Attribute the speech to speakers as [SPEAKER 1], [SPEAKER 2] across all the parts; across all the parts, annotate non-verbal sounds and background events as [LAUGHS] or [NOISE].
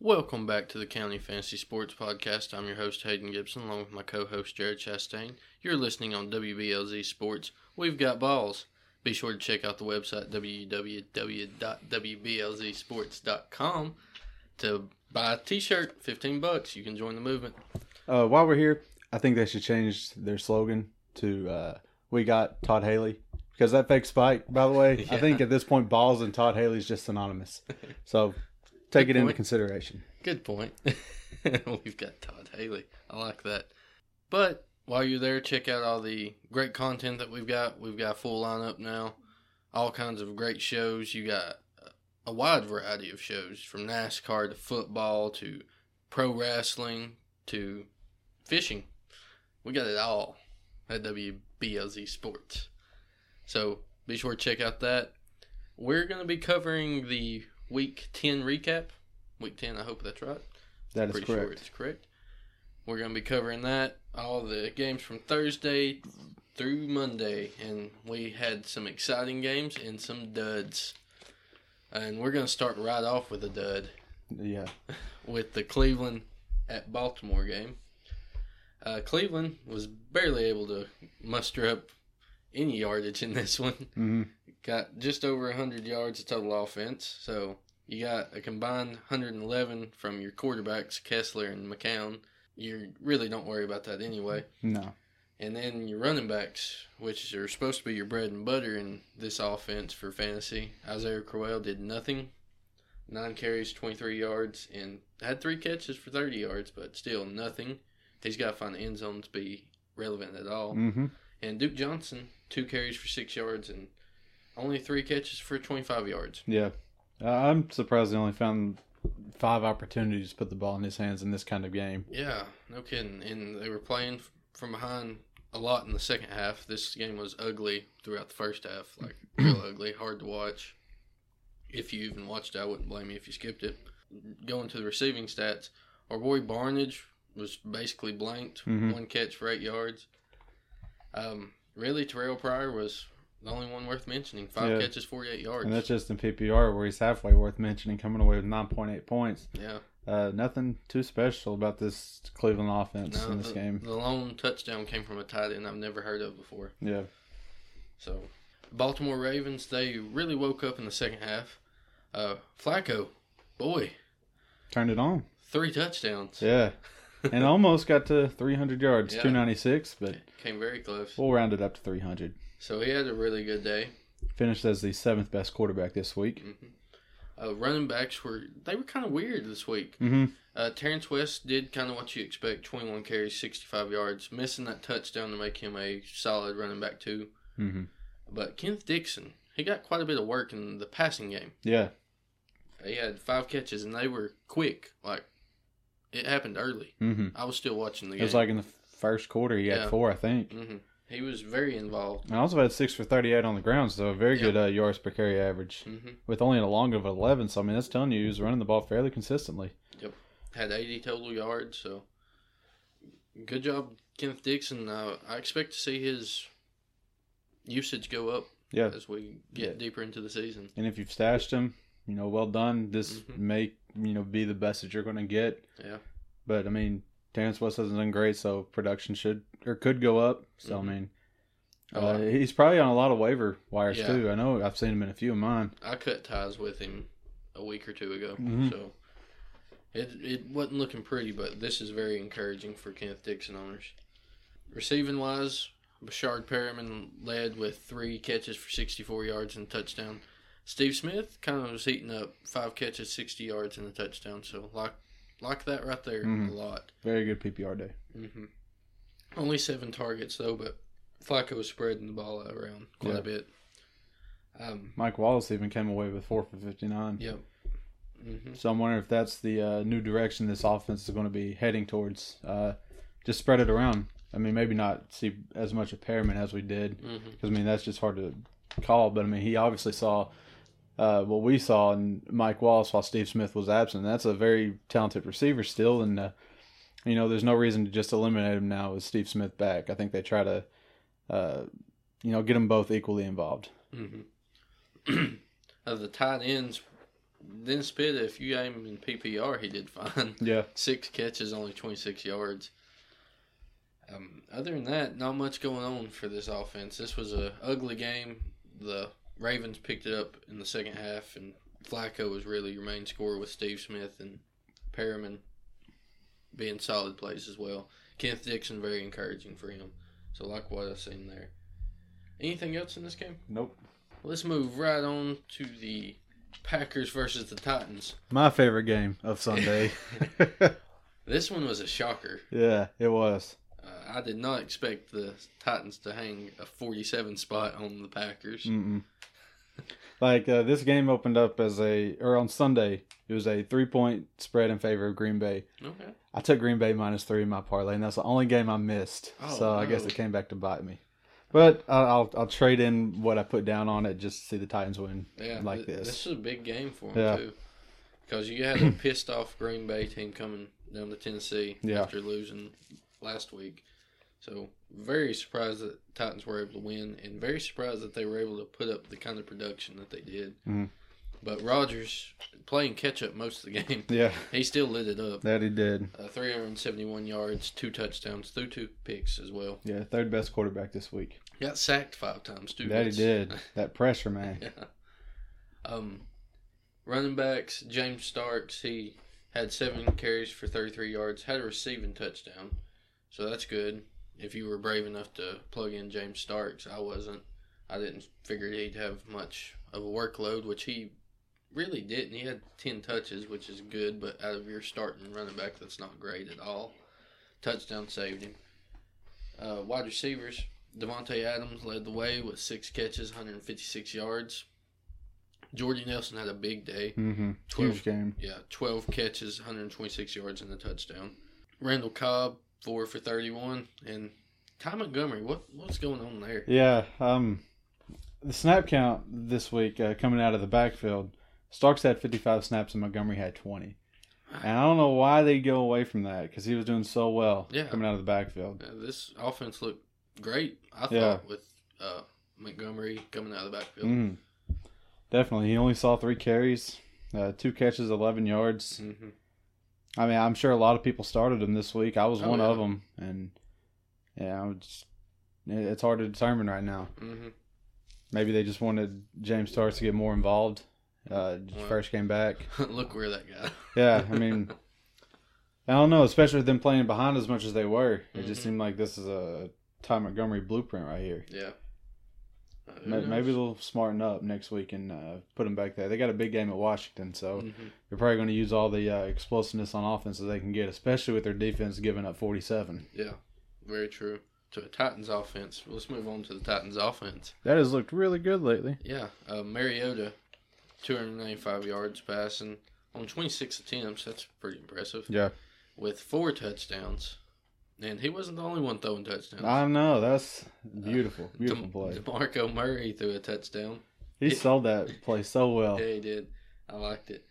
[SPEAKER 1] Welcome back to the County Fantasy Sports Podcast. I'm your host, Hayden Gibson, along with my co host, Jared Chastain. You're listening on WBLZ Sports. We've got balls. Be sure to check out the website, www.wblzsports.com, to buy a t shirt, 15 bucks. You can join the movement.
[SPEAKER 2] Uh, while we're here, I think they should change their slogan to uh, "We got Todd Haley" because that fake spike. By the way, [LAUGHS] I think at this point, balls and Todd Haley is just synonymous. [LAUGHS] So take
[SPEAKER 1] Good
[SPEAKER 2] it into consideration.
[SPEAKER 1] Good point. [LAUGHS] We've got Todd Haley. I like that. But while you're there, check out all the great content that we've got. We've got a full lineup now. All kinds of great shows. You got a wide variety of shows from NASCAR to football to pro wrestling to fishing. We got it all at WBLZ Sports. So be sure to check out that. We're going to be covering the Week 10 recap. Week 10, I hope that's right.
[SPEAKER 2] That is correct.
[SPEAKER 1] sure it's correct. We're going to be covering that, all the games from Thursday through Monday, and we had some exciting games and some duds. And we're going to start right off with a dud
[SPEAKER 2] Yeah, [LAUGHS]
[SPEAKER 1] with the Cleveland at Baltimore game. Uh, Cleveland was barely able to muster up any yardage in this one.
[SPEAKER 2] hmm
[SPEAKER 1] Got just over 100 yards of total offense. So you got a combined 111 from your quarterbacks, Kessler and McCown. You really don't worry about that anyway.
[SPEAKER 2] no,
[SPEAKER 1] And then your running backs, which are supposed to be your bread and butter in this offense for fantasy. Isaiah Crowell did nothing. Nine carries, 23 yards, and had three catches for 30 yards, but still nothing. He's got to find the end zone to be relevant at all.
[SPEAKER 2] hmm
[SPEAKER 1] And Duke Johnson, two carries for six yards and only three catches for 25 yards.
[SPEAKER 2] yeah. Uh, I'm surprised they only found five opportunities to put the ball in his hands in this kind of game.
[SPEAKER 1] Yeah, no kidding. And they were playing from behind a lot in the second half. This game was ugly throughout the first half, like [CLEARS THROAT] real ugly, hard to watch. If you even watched it, I wouldn't blame you if you skipped it. Going to the receiving stats, our boy Barnidge was basically blanked,
[SPEAKER 2] Mhm.
[SPEAKER 1] one catch for eight yards. Um, really, Terrell Pryor was the only one worth mentioning. Five
[SPEAKER 2] Yeah.
[SPEAKER 1] catches, 48 yards.
[SPEAKER 2] And that's just in PPR where he's halfway worth mentioning, coming away with 9.8 points.
[SPEAKER 1] yeah.
[SPEAKER 2] Uh, nothing too special about this Cleveland offense
[SPEAKER 1] No,
[SPEAKER 2] in this
[SPEAKER 1] the,
[SPEAKER 2] game.
[SPEAKER 1] the lone touchdown came from a tight end I've never heard of before.
[SPEAKER 2] Yeah.
[SPEAKER 1] So, Baltimore Ravens, they really woke up in the second half. Uh, Flacco, boy,
[SPEAKER 2] Turned it on.
[SPEAKER 1] three touchdowns.
[SPEAKER 2] Yeah. and [LAUGHS] almost got to 300 yards,
[SPEAKER 1] Yeah.
[SPEAKER 2] 296, but
[SPEAKER 1] Came very close.
[SPEAKER 2] we'll round it up to 300.
[SPEAKER 1] So, he had a really good day.
[SPEAKER 2] Finished as the seventh best quarterback this week.
[SPEAKER 1] hmm Uh, running backs were, they were kind of weird this week.
[SPEAKER 2] Mm-hmm.
[SPEAKER 1] Uh, Terrance West did kind of what you expect 21 carries, 65 yards, missing that touchdown to make him a solid running back, too.
[SPEAKER 2] Mm-hmm.
[SPEAKER 1] But Kenneth Dixon, he got quite a bit of work in the passing game.
[SPEAKER 2] Yeah.
[SPEAKER 1] He had five catches and they were quick. Like it happened early.
[SPEAKER 2] Mm-hmm.
[SPEAKER 1] I was still watching the game.
[SPEAKER 2] It was like in the first quarter, he had four, I think.
[SPEAKER 1] He was very involved.
[SPEAKER 2] And also had six for 38 on the ground, so a very
[SPEAKER 1] Yeah.
[SPEAKER 2] good uh, yards per carry average
[SPEAKER 1] hmm
[SPEAKER 2] with only a long of 11. So, I mean, that's telling you he was running the ball fairly consistently. Yep.
[SPEAKER 1] Had 80 total yards. So good job, Kenneth Dixon. Uh, I expect to see his usage go up
[SPEAKER 2] Yeah.
[SPEAKER 1] as we get
[SPEAKER 2] Yeah.
[SPEAKER 1] deeper into the season.
[SPEAKER 2] And if you've stashed him, you know, well done. This
[SPEAKER 1] Mhm.
[SPEAKER 2] may, you know, be the best that you're going to get.
[SPEAKER 1] Yeah.
[SPEAKER 2] But I mean, Terrance West hasn't done great, so production should or could go up. So
[SPEAKER 1] Mhm.
[SPEAKER 2] I mean, uh, he's probably on a lot of waiver wires
[SPEAKER 1] Yeah.
[SPEAKER 2] too. I know I've seen him in a few of mine.
[SPEAKER 1] I cut ties with him a week or two ago,
[SPEAKER 2] Mhm.
[SPEAKER 1] so it it wasn't looking pretty. But this is very encouraging for Kenneth Dixon owners. Receiving wise, Breshad Perriman led with three catches for 64 yards and a touchdown. Steve Smith kind of was heating up, five catches, 60 yards and a touchdown. So like like that right there
[SPEAKER 2] Mhm.
[SPEAKER 1] a lot.
[SPEAKER 2] Very good PPR day.
[SPEAKER 1] hmm Only seven targets though, but Flacco was spreading the ball around quite
[SPEAKER 2] Yeah.
[SPEAKER 1] a bit. Um,
[SPEAKER 2] Mike Wallace even came away with four for 59.
[SPEAKER 1] yep. hmm
[SPEAKER 2] So I'm wondering if that's the uh, new direction this offense is going to be heading towards. Uh, just spread it around. I mean, maybe not see as much of Perriman as we did, because I mean that's just hard to call. But I mean, he obviously saw uh, what we saw in Mike Wallace while Steve Smith was absent. That's a very talented receiver still, and uh, you know, there's no reason to just eliminate him now with Steve Smith back. I think they try to, uh, you know, get them both equally involved. [CLEARS THROAT]
[SPEAKER 1] hmm uh, the tight ends Dennis Pitta, if you aim him in PPR, he did fine. [LAUGHS]
[SPEAKER 2] Yeah.
[SPEAKER 1] Six catches, only 26 yards. Um, other than that, not much going on for this offense. This was a ugly game. The Ravens picked it up in the second half, and Flacco was really your main scorer with Steve Smith and Perriman being solid plays as well. Kenneth Dixon, very encouraging for him. So, like what I've seen there. Anything else in this game?
[SPEAKER 2] Nope.
[SPEAKER 1] Let's move right on to the Packers versus the Titans.
[SPEAKER 2] My favorite game of Sunday. [LAUGHS] [LAUGHS]
[SPEAKER 1] This one was a shocker.
[SPEAKER 2] yeah, it was.
[SPEAKER 1] Uh, I did not expect the Titans to hang a 47 spot on the Packers.
[SPEAKER 2] Mm-mm. Like uh, this game opened up as a, or on Sunday, it was a three point spread in favor of Green Bay.
[SPEAKER 1] Okay.
[SPEAKER 2] I took Green Bay minus three in my parlay, and that's the only game I missed.
[SPEAKER 1] Oh,
[SPEAKER 2] so I guess it came back to bite me. But I'll, I'll I'll trade in what I put down on it just to see the Titans win
[SPEAKER 1] Yeah,
[SPEAKER 2] like this.
[SPEAKER 1] This is a big game for them
[SPEAKER 2] Yeah.
[SPEAKER 1] too, because you had a [CLEARS THROAT] pissed off Green Bay team coming down to Tennessee
[SPEAKER 2] Yeah.
[SPEAKER 1] after losing last week. So very surprised that Titans were able to win, and very surprised that they were able to put up the kind of production that they did.
[SPEAKER 2] Mhm.
[SPEAKER 1] But Rodgers playing catch up most of the game. [LAUGHS]
[SPEAKER 2] Yeah,
[SPEAKER 1] He still lit it up.
[SPEAKER 2] that he did.
[SPEAKER 1] Uh, 371 yards, two touchdowns, threw two picks as well.
[SPEAKER 2] Yeah, third best quarterback this week.
[SPEAKER 1] Got sacked five times too.
[SPEAKER 2] That he did. [LAUGHS] That pressure, man.
[SPEAKER 1] yeah. Um, running backs, James Starks, he had seven carries for 33 yards, had a receiving touchdown. So that's good. If you were brave enough to plug in James Starks, I wasn't. I didn't figure he'd have much of a workload, which he really didn't. He had 10 touches, which is good, but out of your starting running back, that's not great at all. Touchdown saved him. Uh, wide receivers, Davante Adams led the way with six catches, 156 yards. Jordy Nelson had a big day.
[SPEAKER 2] Mm-hmm.
[SPEAKER 1] Twelve.
[SPEAKER 2] Huge game.
[SPEAKER 1] Yeah, 12 catches, 126 yards, and a touchdown. Randall Cobb, 4 for 31. And Ty Montgomery, what what's going on there?
[SPEAKER 2] Yeah. Um, the snap count this week uh, coming out of the backfield. Starks had 55 snaps and Montgomery had 20. And I don't know why they go away from that because he was doing so well
[SPEAKER 1] Yeah.
[SPEAKER 2] coming out of the backfield.
[SPEAKER 1] Uh, this offense looked great, I thought,
[SPEAKER 2] Yeah.
[SPEAKER 1] with uh, Montgomery coming out of the backfield.
[SPEAKER 2] Mm. Definitely. He only saw three carries, uh, two catches, 11 yards.
[SPEAKER 1] hmm
[SPEAKER 2] I mean, I'm sure a lot of people started him this week. I was
[SPEAKER 1] Oh,
[SPEAKER 2] one
[SPEAKER 1] yeah.
[SPEAKER 2] of them. And yeah, I'm just, it's hard to determine right now.
[SPEAKER 1] hmm
[SPEAKER 2] Maybe they just wanted James Starks to get more involved. Uh,
[SPEAKER 1] Well.
[SPEAKER 2] first came back. [LAUGHS]
[SPEAKER 1] Look where that got.
[SPEAKER 2] Yeah, I mean, [LAUGHS] I don't know, especially with them playing behind as much as they were. It just
[SPEAKER 1] Mhm.
[SPEAKER 2] seemed like this is a Ty Montgomery blueprint right here.
[SPEAKER 1] yeah. Uh,
[SPEAKER 2] Maybe they'll smarten up next week and uh, put them back there. They got a big game at Washington, so
[SPEAKER 1] Mhm.
[SPEAKER 2] they're probably going to use all the uh, explosiveness on offense that they can get, especially with their defense giving up 47.
[SPEAKER 1] Yeah, very true. To a Titans offense. Let's move on to the Titans offense.
[SPEAKER 2] That has looked really good lately.
[SPEAKER 1] Yeah, uh, Mariota, 295 yards passing on 26 attempts. That's pretty impressive.
[SPEAKER 2] Yeah,
[SPEAKER 1] With four touchdowns. And he wasn't the only one throwing touchdowns.
[SPEAKER 2] I know. That's beautiful, beautiful
[SPEAKER 1] De-
[SPEAKER 2] play.
[SPEAKER 1] DeMarco Murray threw a touchdown.
[SPEAKER 2] He sold that play so well.
[SPEAKER 1] Yeah, he did. I liked it.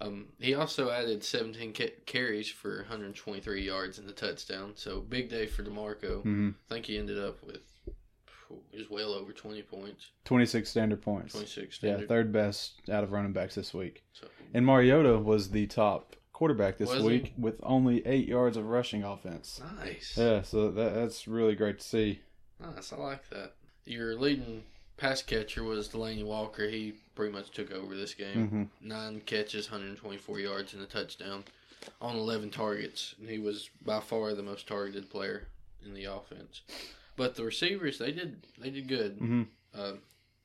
[SPEAKER 1] Um, he also added 17 ca- carries for 123 yards and the touchdown. So big day for DeMarco.
[SPEAKER 2] hmm
[SPEAKER 1] I think he ended up with was well over 20 points,
[SPEAKER 2] 26 standard points.
[SPEAKER 1] 26
[SPEAKER 2] Yeah, third best out of running backs this week.
[SPEAKER 1] So,
[SPEAKER 2] And Mariota was the top quarterback this
[SPEAKER 1] Was he?
[SPEAKER 2] week with only eight yards of rushing offense.
[SPEAKER 1] nice.
[SPEAKER 2] Yeah, so that, that's really great to see.
[SPEAKER 1] Nice. I like that. Your leading pass catcher was Delanie Walker. He pretty much took over this game.
[SPEAKER 2] hmm
[SPEAKER 1] Nine catches, 124 yards, and a touchdown on 11 targets. And he was by far the most targeted player in the offense. But the receivers, they did they did good.
[SPEAKER 2] hmm
[SPEAKER 1] Uh,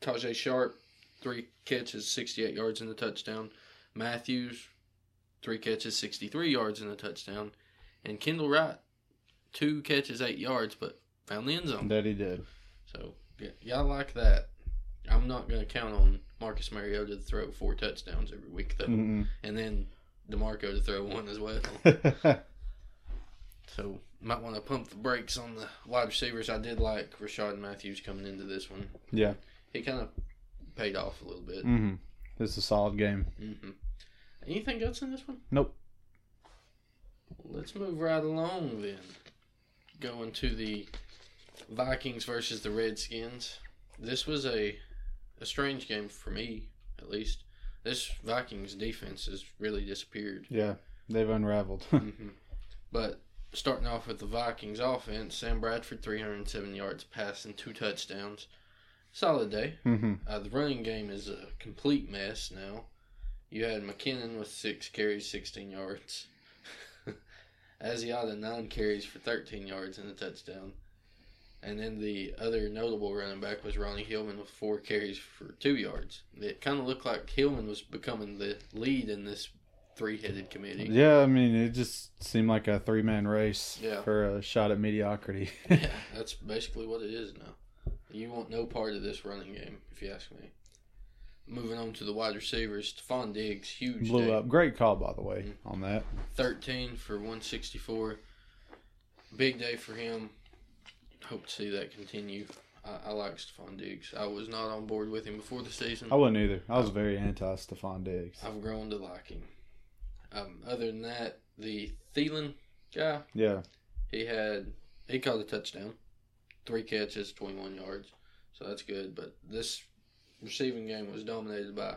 [SPEAKER 1] Tajae Sharpe, three catches, 68 yards, and a touchdown. Matthews, three catches, 63 yards, and a touchdown. And Kendall Wright, two catches, eight yards, but found the end zone.
[SPEAKER 2] That he did.
[SPEAKER 1] So yeah, y'all like that. I'm not going to count on Marcus Mariota to throw four touchdowns every week though,
[SPEAKER 2] Mhm.
[SPEAKER 1] and then Demarco to throw one as well. [LAUGHS] So might want to pump the brakes on the wide receivers. I did like Rishard Matthews coming into this one.
[SPEAKER 2] yeah.
[SPEAKER 1] He kind of paid off a little bit.
[SPEAKER 2] hmm This is a solid game.
[SPEAKER 1] hmm Anything else in this one?
[SPEAKER 2] Nope.
[SPEAKER 1] Let's move right along then. Going to the Vikings versus the Redskins. This was a a strange game for me, at least. this Vikings defense has really disappeared.
[SPEAKER 2] Yeah, they've unraveled. [LAUGHS]
[SPEAKER 1] hmm But starting off with the Vikings offense, Sam Bradford 307 yards passing, two touchdowns. Solid day.
[SPEAKER 2] hmm
[SPEAKER 1] Uh, the running game is a complete mess now. You had McKinnon with six carries, 16 yards. [LAUGHS] Asiata, nine carries for 13 yards and a touchdown. And then the other notable running back was Ronnie Hillman with four carries for two yards. It kind of looked like Hillman was becoming the lead in this three headed committee.
[SPEAKER 2] Yeah, I mean, it just seemed like a three man race
[SPEAKER 1] Yeah.
[SPEAKER 2] for a shot at mediocrity.
[SPEAKER 1] yeah, [LAUGHS] that's basically what it is now. You want no part of this running game, if you ask me. Moving on to the wide receivers, Stefon Diggs, huge
[SPEAKER 2] Blew
[SPEAKER 1] day.
[SPEAKER 2] up. Great call, by the way, on that.
[SPEAKER 1] 13 for 164. Big day for him. Hope to see that continue. I, I like Stefon Diggs. I was not on board with him before the season.
[SPEAKER 2] I wasn't either. I was very anti Stefon Diggs.
[SPEAKER 1] I've grown to like him. Um, other than that, the Thielen guy,
[SPEAKER 2] Yeah,
[SPEAKER 1] he had he caught a touchdown, three catches, 21 yards, so that's good. But this receiving game was dominated by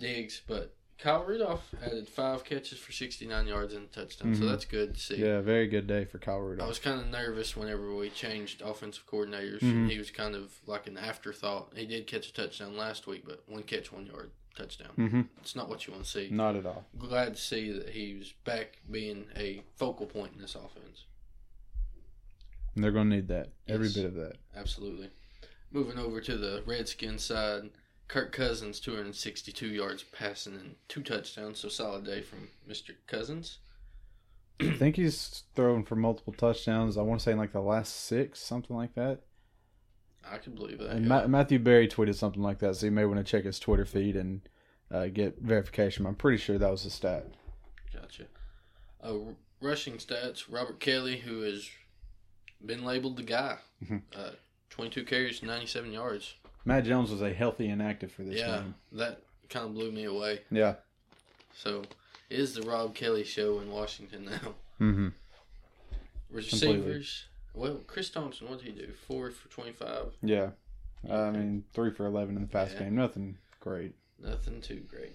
[SPEAKER 1] Diggs, but Kyle Rudolph added five catches for 69 yards and a touchdown, so
[SPEAKER 2] Mhm.
[SPEAKER 1] that's good to see.
[SPEAKER 2] yeah, very good day for Kyle Rudolph.
[SPEAKER 1] I was kind of nervous whenever we changed offensive coordinators.
[SPEAKER 2] Mhm.
[SPEAKER 1] He was kind of like an afterthought. He did catch a touchdown last week, but one catch, one yard touchdown.
[SPEAKER 2] hmm
[SPEAKER 1] It's not what you want to see.
[SPEAKER 2] Not at all.
[SPEAKER 1] Glad to see that he was back being a focal point in this offense.
[SPEAKER 2] And they're going to need that. Every bit of that.
[SPEAKER 1] Absolutely. Moving over to the Redskins side, Kirk Cousins, 262 yards passing and two touchdowns, so solid day from Mr. Cousins.
[SPEAKER 2] I think he's thrown for multiple touchdowns. I want to say in like the last six, something like that.
[SPEAKER 1] I can believe that.
[SPEAKER 2] And
[SPEAKER 1] yeah.
[SPEAKER 2] Ma- Matthew Berry tweeted something like that, so you may want to check his Twitter feed and uh, get verification. I'm pretty sure that was the stat.
[SPEAKER 1] Gotcha. Uh, r- rushing stats: Robert Kelley, who has been labeled the guy,
[SPEAKER 2] Mhm.
[SPEAKER 1] uh, 22 carries, 97 yards.
[SPEAKER 2] Matt Jones was a healthy inactive for this
[SPEAKER 1] yeah,
[SPEAKER 2] game.
[SPEAKER 1] that kind of blew me away.
[SPEAKER 2] Yeah.
[SPEAKER 1] So, it is the Rob Kelley show in Washington now.
[SPEAKER 2] Mm-hmm.
[SPEAKER 1] Receivers. Well, Chris Thompson, what did he do? Four for 25.
[SPEAKER 2] Yeah. I mean, three for 11 in the past
[SPEAKER 1] Yeah.
[SPEAKER 2] game. Nothing great.
[SPEAKER 1] Nothing too great.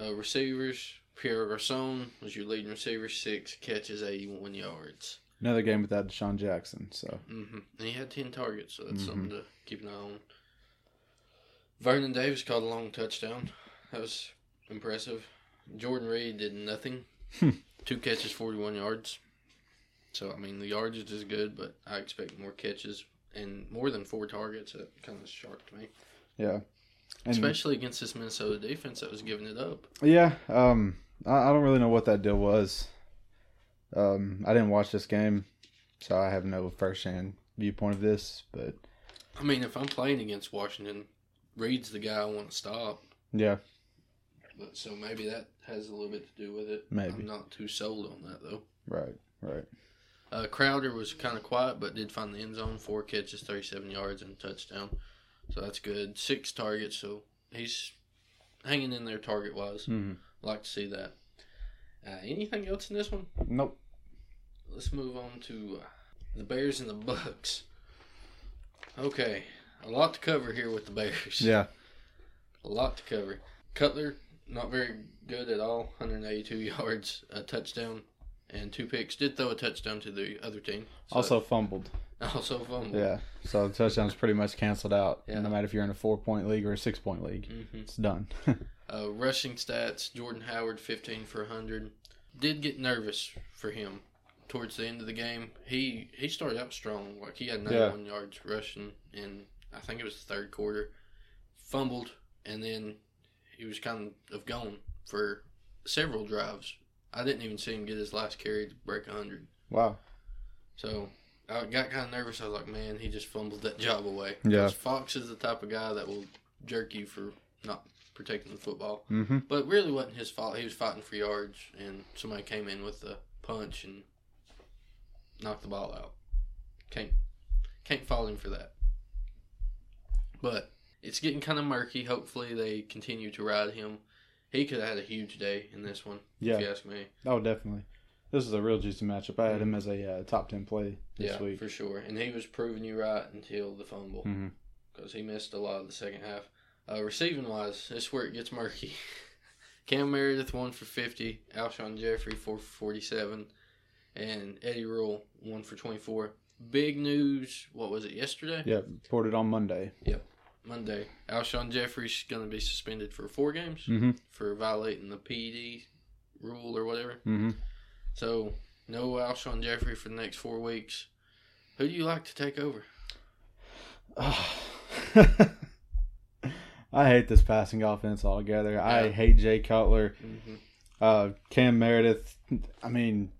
[SPEAKER 1] Uh, receivers. Pierre Garcon was your leading receiver, six catches, 81 yards.
[SPEAKER 2] Another game without DeSean Jackson. So,
[SPEAKER 1] hmm And he had 10 targets, so that's
[SPEAKER 2] Mhm.
[SPEAKER 1] something to keep an eye on. Vernon Davis caught a long touchdown. That was impressive. Jordan Reed did nothing.
[SPEAKER 2] Hmm.
[SPEAKER 1] Two catches, 41 yards. So, I mean, the yardage is good, but I expect more catches and more than four targets. That kind of shocked me.
[SPEAKER 2] yeah. And,
[SPEAKER 1] Especially against this Minnesota defense that was giving it up.
[SPEAKER 2] yeah. Um, I, I don't really know what that deal was. Um, I didn't watch this game, so I have no firsthand viewpoint of this. But
[SPEAKER 1] I mean, if I'm playing against Washington, Reed's the guy I want to stop.
[SPEAKER 2] yeah,
[SPEAKER 1] But so maybe that has a little bit to do with it.
[SPEAKER 2] Maybe.
[SPEAKER 1] I'm not too sold on that though.
[SPEAKER 2] right, right.
[SPEAKER 1] Uh, Crowder was kind of quiet, but did find the end zone. Four catches, 37 yards, and a touchdown. So that's good. Six targets, so he's hanging in there target wise.
[SPEAKER 2] Mm-hmm.
[SPEAKER 1] Like to see that. Uh, anything else in this one?
[SPEAKER 2] Nope.
[SPEAKER 1] Let's move on to uh, the Bears and the Bucks. Okay, a lot to cover here with the Bears.
[SPEAKER 2] Yeah.
[SPEAKER 1] A lot to cover. Cutler, not very good at all. 182 [LAUGHS] yards, a touchdown, and two picks. Did throw a touchdown to the other team. so-
[SPEAKER 2] Also fumbled.
[SPEAKER 1] also fumbled.
[SPEAKER 2] Yeah. So the touchdown's pretty much canceled out.
[SPEAKER 1] Yeah.
[SPEAKER 2] No matter if you're in a four point league or a six point league,
[SPEAKER 1] hmm
[SPEAKER 2] it's done. [LAUGHS]
[SPEAKER 1] Uh, rushing stats: Jordan Howard, 15 for 100. Did get nervous for him towards the end of the game. He he started out strong. Like he had 91 yards rushing in I think it was the third quarter. Fumbled and then he was kind of gone for several drives. I didn't even see him get his last carry to break 100.
[SPEAKER 2] wow.
[SPEAKER 1] So I got kind of nervous. I was like, man, he just fumbled that [LAUGHS] job away.
[SPEAKER 2] Yeah.
[SPEAKER 1] Fox is the type of guy that will jerk you for not protecting the football.
[SPEAKER 2] Mm-hmm.
[SPEAKER 1] But it really wasn't his fault. He was fighting for yards, and somebody came in with a punch and knocked the ball out. Can't can't fault him for that. But it's getting kind of murky. Hopefully, they continue to ride him. He could have had a huge day in this one,
[SPEAKER 2] Yeah.
[SPEAKER 1] if you ask me.
[SPEAKER 2] Oh, definitely. This is a real juicy matchup. I had him as a uh, top ten play this
[SPEAKER 1] yeah,
[SPEAKER 2] week.
[SPEAKER 1] for sure. And he was proving you right until the fumble because he missed a lot of the second half. Uh, receiving wise, this is where it gets murky. [LAUGHS] Cam Meredith one for fifty, Alshon Jeffery four for forty-seven, and Eddie Royal one for twenty-four. Big news! What was it yesterday?
[SPEAKER 2] Yeah, reported on Monday.
[SPEAKER 1] Monday. Alshon Jeffery's going to be suspended for four games
[SPEAKER 2] Mm-hmm.
[SPEAKER 1] for violating the PED rule or whatever.
[SPEAKER 2] Mm-hmm.
[SPEAKER 1] So no Alshon Jeffery for the next four weeks. Who do you like to take over? [SIGHS]
[SPEAKER 2] I hate this passing offense altogether. I hate Jay Cutler.
[SPEAKER 1] Mm-hmm.
[SPEAKER 2] Uh, Cam Meredith. I mean,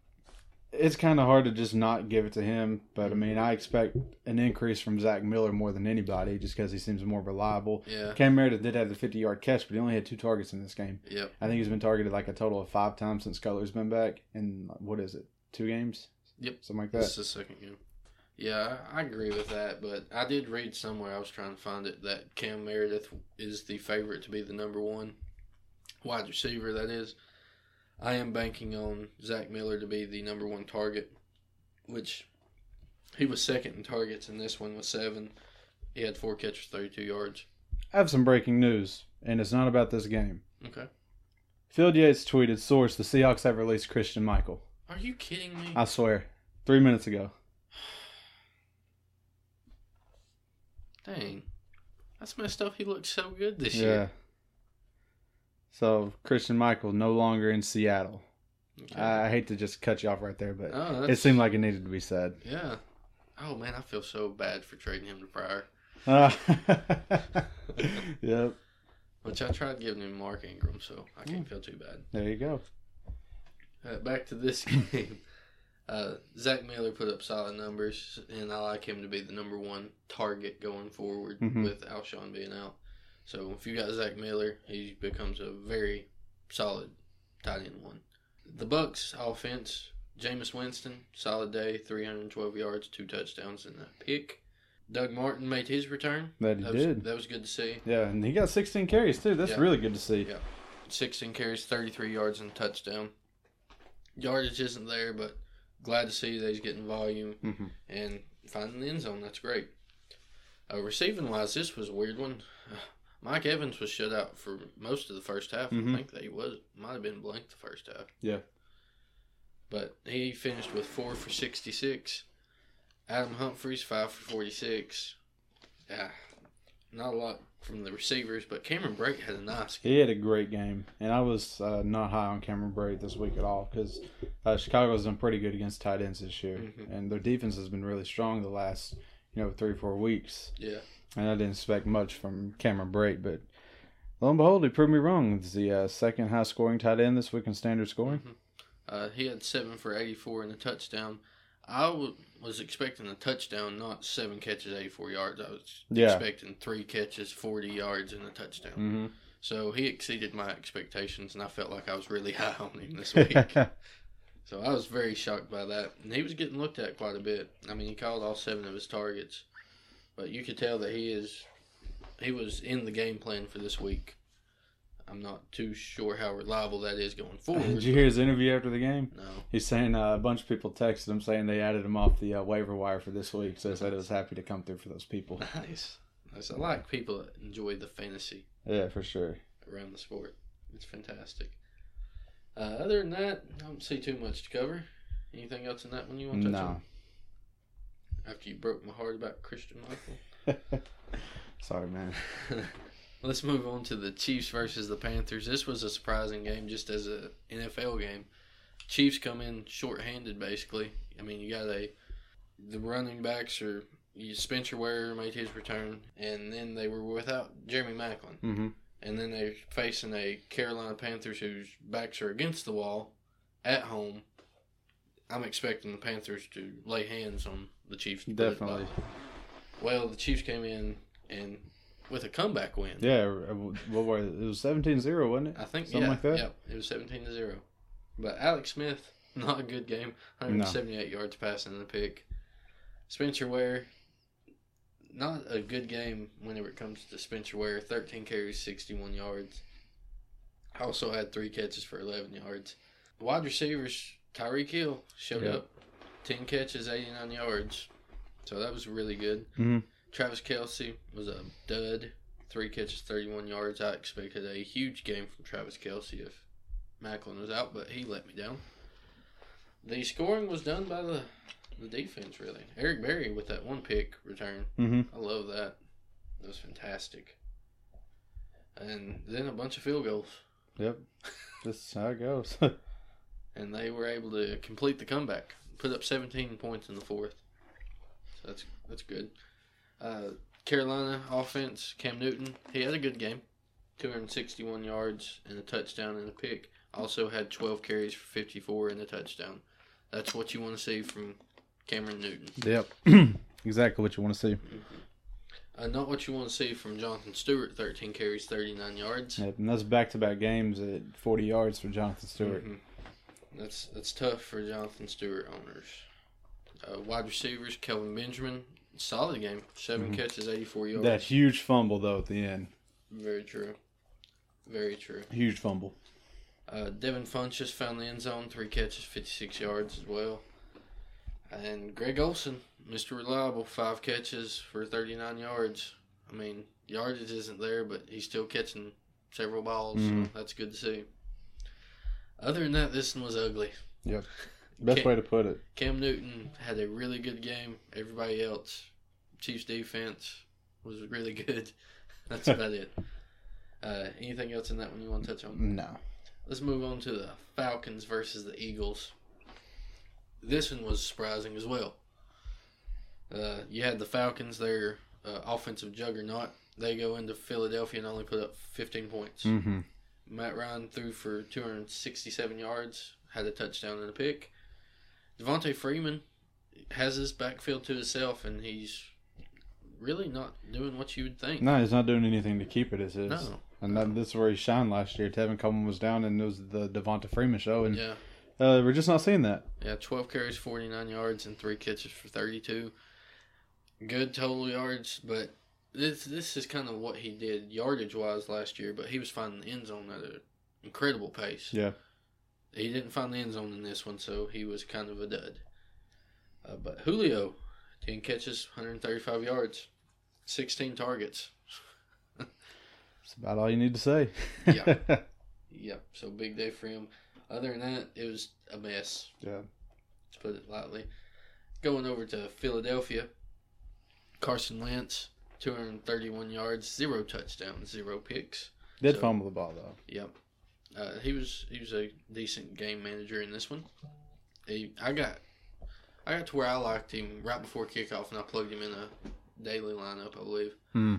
[SPEAKER 2] it's kind of hard to just not give it to him. But I mm-hmm. mean, I expect an increase from Zach Miller more than anybody, just because he seems more reliable.
[SPEAKER 1] Yeah.
[SPEAKER 2] Cam Meredith did have the 50 yard catch, but he only had two targets in this game.
[SPEAKER 1] Yep.
[SPEAKER 2] I think he's been targeted like a total of five times since Cutler's been back. And what is it? Two games?
[SPEAKER 1] Yep.
[SPEAKER 2] Something like
[SPEAKER 1] This
[SPEAKER 2] that.
[SPEAKER 1] is the second game. Yeah, I agree with that, but I did read somewhere I was trying to find it that Cam Meredith is the favorite to be the number one wide receiver. That is, I am banking on Zach Miller to be the number one target, which he was second in targets, and this one was seven. He had four catches, thirty-two yards.
[SPEAKER 2] I have some breaking news, and it's not about this game.
[SPEAKER 1] Okay,
[SPEAKER 2] Field Yates tweeted, "Source: The Seahawks have released Christine Michael."
[SPEAKER 1] are you kidding me?
[SPEAKER 2] I swear, three minutes ago. [SIGHS]
[SPEAKER 1] Dang, that's messed up. He looked so good this
[SPEAKER 2] Yeah.
[SPEAKER 1] year.
[SPEAKER 2] So Christine Michael no longer in Seattle.
[SPEAKER 1] Okay.
[SPEAKER 2] I hate to just cut you off right there, but
[SPEAKER 1] oh,
[SPEAKER 2] it seemed like it needed to be said.
[SPEAKER 1] Yeah. Oh man, I feel so bad for trading him to Pryor.
[SPEAKER 2] Uh, [LAUGHS] yep.
[SPEAKER 1] Which I tried giving him Mark Ingram, so I can't feel too bad.
[SPEAKER 2] There you go.
[SPEAKER 1] Uh, back to this [LAUGHS] game. Uh, Zach Miller put up solid numbers, and I like him to be the number one target going forward
[SPEAKER 2] Mhm.
[SPEAKER 1] with Alshon being out. So if you got Zach Miller, he becomes a very solid tight end one. The Bucks offense, Jameis Winston, solid day, 312 yards, two touchdowns, and a pick. Doug Martin made his return.
[SPEAKER 2] That he
[SPEAKER 1] That was,
[SPEAKER 2] did.
[SPEAKER 1] that was good to see.
[SPEAKER 2] Yeah, and he got 16 carries too. That's
[SPEAKER 1] Yeah.
[SPEAKER 2] really good to see.
[SPEAKER 1] Yeah. 16 carries, 33 yards, and a touchdown. Yardage isn't there, but glad to see that he's getting volume
[SPEAKER 2] Mhm.
[SPEAKER 1] and finding the end zone. That's great. Uh, receiving wise, this was a weird one. Mike Evans was shut out for most of the first half.
[SPEAKER 2] Mhm.
[SPEAKER 1] I think that he was might have been blank the first half.
[SPEAKER 2] Yeah.
[SPEAKER 1] But he finished with four for 66. Adam Humphries five for 46. Yeah, not a lot from the receivers, but Cameron Brate had a nice
[SPEAKER 2] He had a great game, and I was uh, not high on Cameron Brate this week at all because uh, Chicago's done pretty good against tight ends this year,
[SPEAKER 1] Mhm.
[SPEAKER 2] and their defense has been really strong the last you know three four weeks.
[SPEAKER 1] Yeah.
[SPEAKER 2] And I didn't expect much from Cameron Brate, but lo and behold, he proved me wrong. He's the uh, second high scoring tight end this week in standard scoring.
[SPEAKER 1] Uh, he had seven for 84 and a touchdown. I w- was expecting a touchdown, not seven catches, 84 yards. I was
[SPEAKER 2] Yeah.
[SPEAKER 1] expecting three catches, 40 yards, and a touchdown.
[SPEAKER 2] Mm-hmm.
[SPEAKER 1] So he exceeded my expectations, and I felt like I was really [LAUGHS] high on him this week. [LAUGHS] so I was very shocked by that. And he was getting looked at quite a bit. I mean, he called all seven of his targets, but you could tell that he is he was in the game plan for this week. I'm not too sure how reliable that is going [LAUGHS] forward.
[SPEAKER 2] Did you hear his interview after the game?
[SPEAKER 1] No.
[SPEAKER 2] He's saying uh, a bunch of people texted him saying they added him off the uh, waiver wire for this week, so he said he was happy to come through for those people. [LAUGHS]
[SPEAKER 1] Nice. Nice. I like people that enjoy the fantasy
[SPEAKER 2] Yeah, for sure.
[SPEAKER 1] around the sport. It's fantastic. Uh, other than that, I don't see too much to cover. Anything else in that one you want to touch
[SPEAKER 2] No.
[SPEAKER 1] on? After you broke my heart about Christine Michael. [LAUGHS]
[SPEAKER 2] Sorry, man. [LAUGHS]
[SPEAKER 1] Let's move on to the Chiefs versus the Panthers. This was a surprising game just as a NFL game. Chiefs come in short-handed basically. I mean, you got a the running backs are you, Spencer Ware made his return, and then they were without Jeremy Maclin,
[SPEAKER 2] Mm-hmm.
[SPEAKER 1] and then they're facing a Carolina Panthers whose backs are against the wall at home. I'm expecting the Panthers to lay hands on the Chiefs. to put it by.
[SPEAKER 2] Definitely.
[SPEAKER 1] Well, the Chiefs came in and with a comeback win.
[SPEAKER 2] Yeah, uh, what were it? It was 17-0, wasn't it?
[SPEAKER 1] I think
[SPEAKER 2] Something
[SPEAKER 1] yeah,
[SPEAKER 2] like that?
[SPEAKER 1] Yep, it was 17-0. But Alex Smith, [LAUGHS] not a good game. 178 yards passing and a pick. Spencer Ware, not a good game whenever it comes to Spencer Ware. 13 carries, 61 yards. Also had three catches for 11 yards. Wide receivers, Tyreek Hill showed
[SPEAKER 2] Yeah.
[SPEAKER 1] up. 10 catches, 89 yards. So that was really good.
[SPEAKER 2] Mhm.
[SPEAKER 1] Travis Kelce was a dud. three catches, 31 yards. I expected a huge game from Travis Kelce if Maclin was out, but he let me down. The scoring was done by the the defense, really. Eric Berry with that one pick return.
[SPEAKER 2] Mm-hmm.
[SPEAKER 1] I love that. That was fantastic. And then a bunch of field goals.
[SPEAKER 2] Yep. That's how it goes. [LAUGHS]
[SPEAKER 1] and they were able to complete the comeback, put up 17 points in the fourth. So that's that's good. Uh, Carolina offense, Cam Newton, he had a good game, 261 yards and a touchdown and a pick. Also had 12 carries for 54 and a touchdown. That's what you want to see from Cameron Newton.
[SPEAKER 2] yep. [CLEARS THROAT] exactly what you want to see.
[SPEAKER 1] Uh, not what you want to see from Jonathan Stewart, 13 carries, 39 yards.
[SPEAKER 2] Yep. And that's back to back games at 40 yards for Jonathan Stewart.
[SPEAKER 1] Mhm. That's that's tough for Jonathan Stewart owners. Uh, wide receivers, Kelvin Benjamin, solid game, 7
[SPEAKER 2] Mhm.
[SPEAKER 1] catches, 84 yards.
[SPEAKER 2] That huge fumble, though, at the end.
[SPEAKER 1] Very true. Very true.
[SPEAKER 2] Huge fumble.
[SPEAKER 1] Uh, Devin Funchess found the end zone, three catches, 56 yards as well. And Greg Olsen, Mr. Reliable, five catches for 39 yards. I mean, yardage isn't there, but he's still catching several balls,
[SPEAKER 2] Mhm.
[SPEAKER 1] so that's good to see. Other than that, this one was ugly. Yep. [LAUGHS]
[SPEAKER 2] Best
[SPEAKER 1] Cam-
[SPEAKER 2] way to put it.
[SPEAKER 1] Cam Newton had a really good game. Everybody else, Chiefs defense was really good. [LAUGHS] That's about it. Uh, anything else in that one you want to touch on?
[SPEAKER 2] No.
[SPEAKER 1] Let's move on to the Falcons versus the Eagles. This one was surprising as well. Uh, you had the Falcons, their uh, offensive juggernaut. They go into Philadelphia and only put up 15 points.
[SPEAKER 2] Mm-hmm.
[SPEAKER 1] Matt Ryan threw for 267 yards, had a touchdown and a pick. Devonta Freeman has his backfield to himself, and he's really not doing what you would think.
[SPEAKER 2] No, he's not doing anything to keep it as his.
[SPEAKER 1] No.
[SPEAKER 2] And that, this is where he shined last year. Tevin Coleman was down, and it was the Devonta Freeman show, and
[SPEAKER 1] Yeah.
[SPEAKER 2] uh, we're just not seeing that.
[SPEAKER 1] Yeah, 12 carries, 49 yards, and three catches for 32. Good total yards, but this this is kind of what he did yardage wise last year, but he was finding the end zone at an incredible pace.
[SPEAKER 2] Yeah.
[SPEAKER 1] He didn't find the end zone in this one, so he was kind of a dud. Uh, but Julio, 10 catches, 135 yards, 16 targets.
[SPEAKER 2] That's about all you need to say.
[SPEAKER 1] Yeah. [LAUGHS] Yep, so big day for him. Other than that, it was a mess.
[SPEAKER 2] Yeah.
[SPEAKER 1] to put it lightly. Going over to Philadelphia, Carson Wentz, 231 yards, zero touchdowns, zero picks.
[SPEAKER 2] Did
[SPEAKER 1] So-
[SPEAKER 2] fumble the ball though.
[SPEAKER 1] Yep. Uh, he was he was a decent game manager in this one. He, I got I got to where I liked him right before kickoff, and I plugged him in a daily lineup. I believe.
[SPEAKER 2] Hmm.